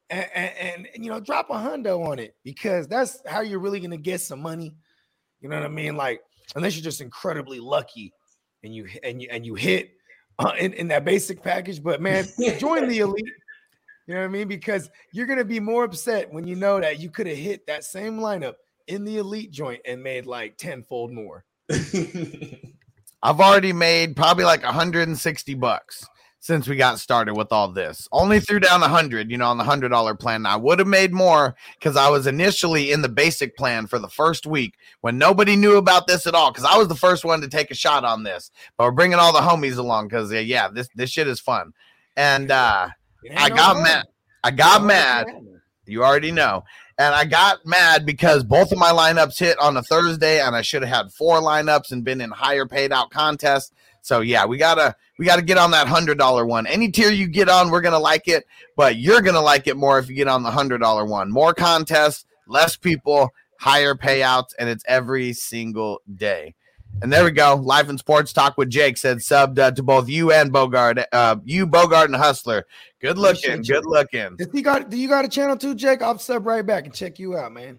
and, and, and you know, drop a hundo on it because that's how you're really gonna get some money. You know what I mean? Like, unless you're just incredibly lucky and you and you and you hit uh, in, in that basic package. But man, join the elite. You know what I mean? Because you're gonna be more upset when you know that you could have hit that same lineup in the elite joint and made like tenfold more. I've already made probably like 160 bucks since we got started with all this. Only threw down a hundred, you know, on the hundred dollar plan. I would have made more because I was initially in the basic plan for the first week when nobody knew about this at all. Because I was the first one to take a shot on this, but we're bringing all the homies along because uh, yeah, this this shit is fun. And uh, I got mad. I got mad. You already know. And I got mad because both of my lineups hit on a Thursday, and I should have had four lineups and been in higher paid out contests. So yeah, we gotta we gotta get on that hundred dollar one. Any tier you get on, we're gonna like it, but you're gonna like it more if you get on the hundred dollar one. More contests, less people, higher payouts, and it's every single day. And there we go. Life and Sports Talk with Jake said subbed uh, to both you and Bogart. Uh, you, Bogart, and Hustler. Good looking. Good looking. If you got, do you got a channel too, Jake? I'll sub right back and check you out, man.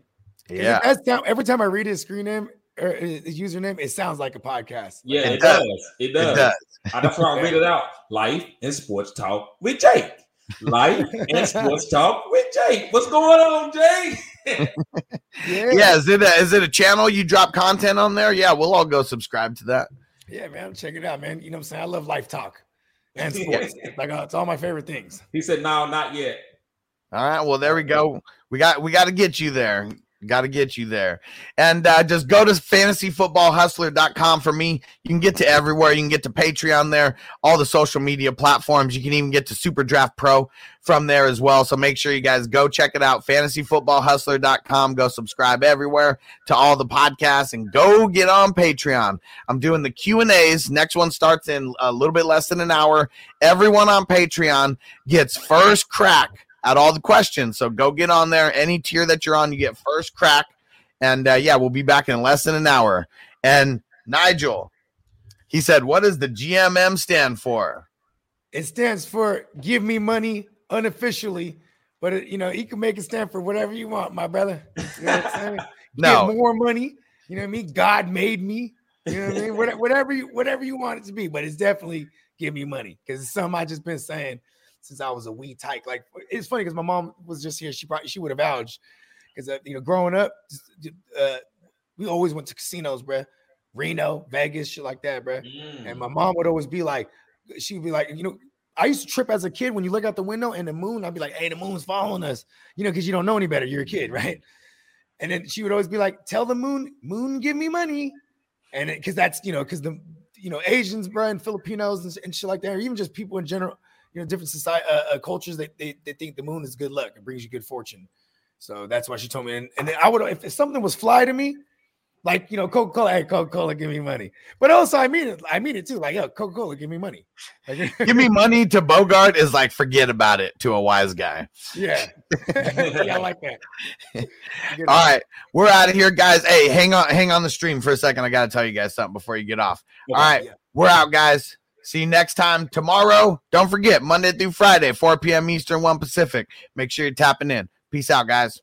Yeah. Every time, every time I read his screen name or his username, it sounds like a podcast. Yeah, It it, does. does. It It does. does. Uh, That's why I read it out. Life and sports talk with Jake. Life and sports talk with Jake. What's going on, Jake? Yeah, Yeah. Is it a, is it a channel you drop content on there? Yeah, we'll all go subscribe to that. yeah, man. Check it out, man. You know what I'm saying? I love life talk and sports. like uh, it's all my favorite things. He said, "No, not yet." All right. Well, there we go. We got we got to get you there. Got to get you there. And uh, just go to fantasyfootballhustler.com for me. You can get to everywhere. You can get to Patreon there, all the social media platforms. You can even get to Super Draft Pro from there as well. So make sure you guys go check it out. Fantasyfootballhustler.com. Go subscribe everywhere to all the podcasts and go get on Patreon. I'm doing the Q&As. Next one starts in a little bit less than an hour. Everyone on Patreon gets first crack at all the questions. So go get on there. Any tier that you're on, you get first crack. And uh, yeah, we'll be back in less than an hour. And Nigel, he said, What does the GMM stand for? It stands for "Give Me Money" unofficially, but it, you know you can make it stand for whatever you want, my brother. You know what I'm? No. Get more money. You know what I mean? God made me. You know what I mean? Whatever you whatever you want it to be, but it's definitely give me money because it's something I just been saying since I was a wee tyke. Like it's funny because my mom was just here. She probably she would have vouched because uh, you know growing up, uh, we always went to casinos, bruh. Reno, Vegas, shit like that, bruh. And my mom would always be like, she would be like, you know, I used to trip as a kid when you look out the window and the moon, I'd be like, hey, the moon's following us, you know, because you don't know any better. You're a kid, right? And then she would always be like, tell the moon, moon, give me money. And because that's, you know, because the, you know, Asians, bro, and Filipinos and, and shit like that, or even just people in general, you know, different society uh, uh, cultures, they, they, they think the moon is good luck. It brings you good fortune. So that's why she told me. And, and then I would, if something was fly to me, like you know, Coca Cola, hey Coca Cola, give me money. But also, I mean it. I mean it too. Like, yo, Coca Cola, give me money. Like, Give me money to Bogart is like forget about it to a wise guy. yeah, yeah, I like that. All right, we're out of here, guys. Hey, hang on, hang on the stream for a second. I gotta tell you guys something before you get off. All right, Yeah. we're out, guys. See you next time tomorrow. Don't forget Monday through Friday, 4 p.m. Eastern, 1 Pacific. Make sure you're tapping in. Peace out, guys.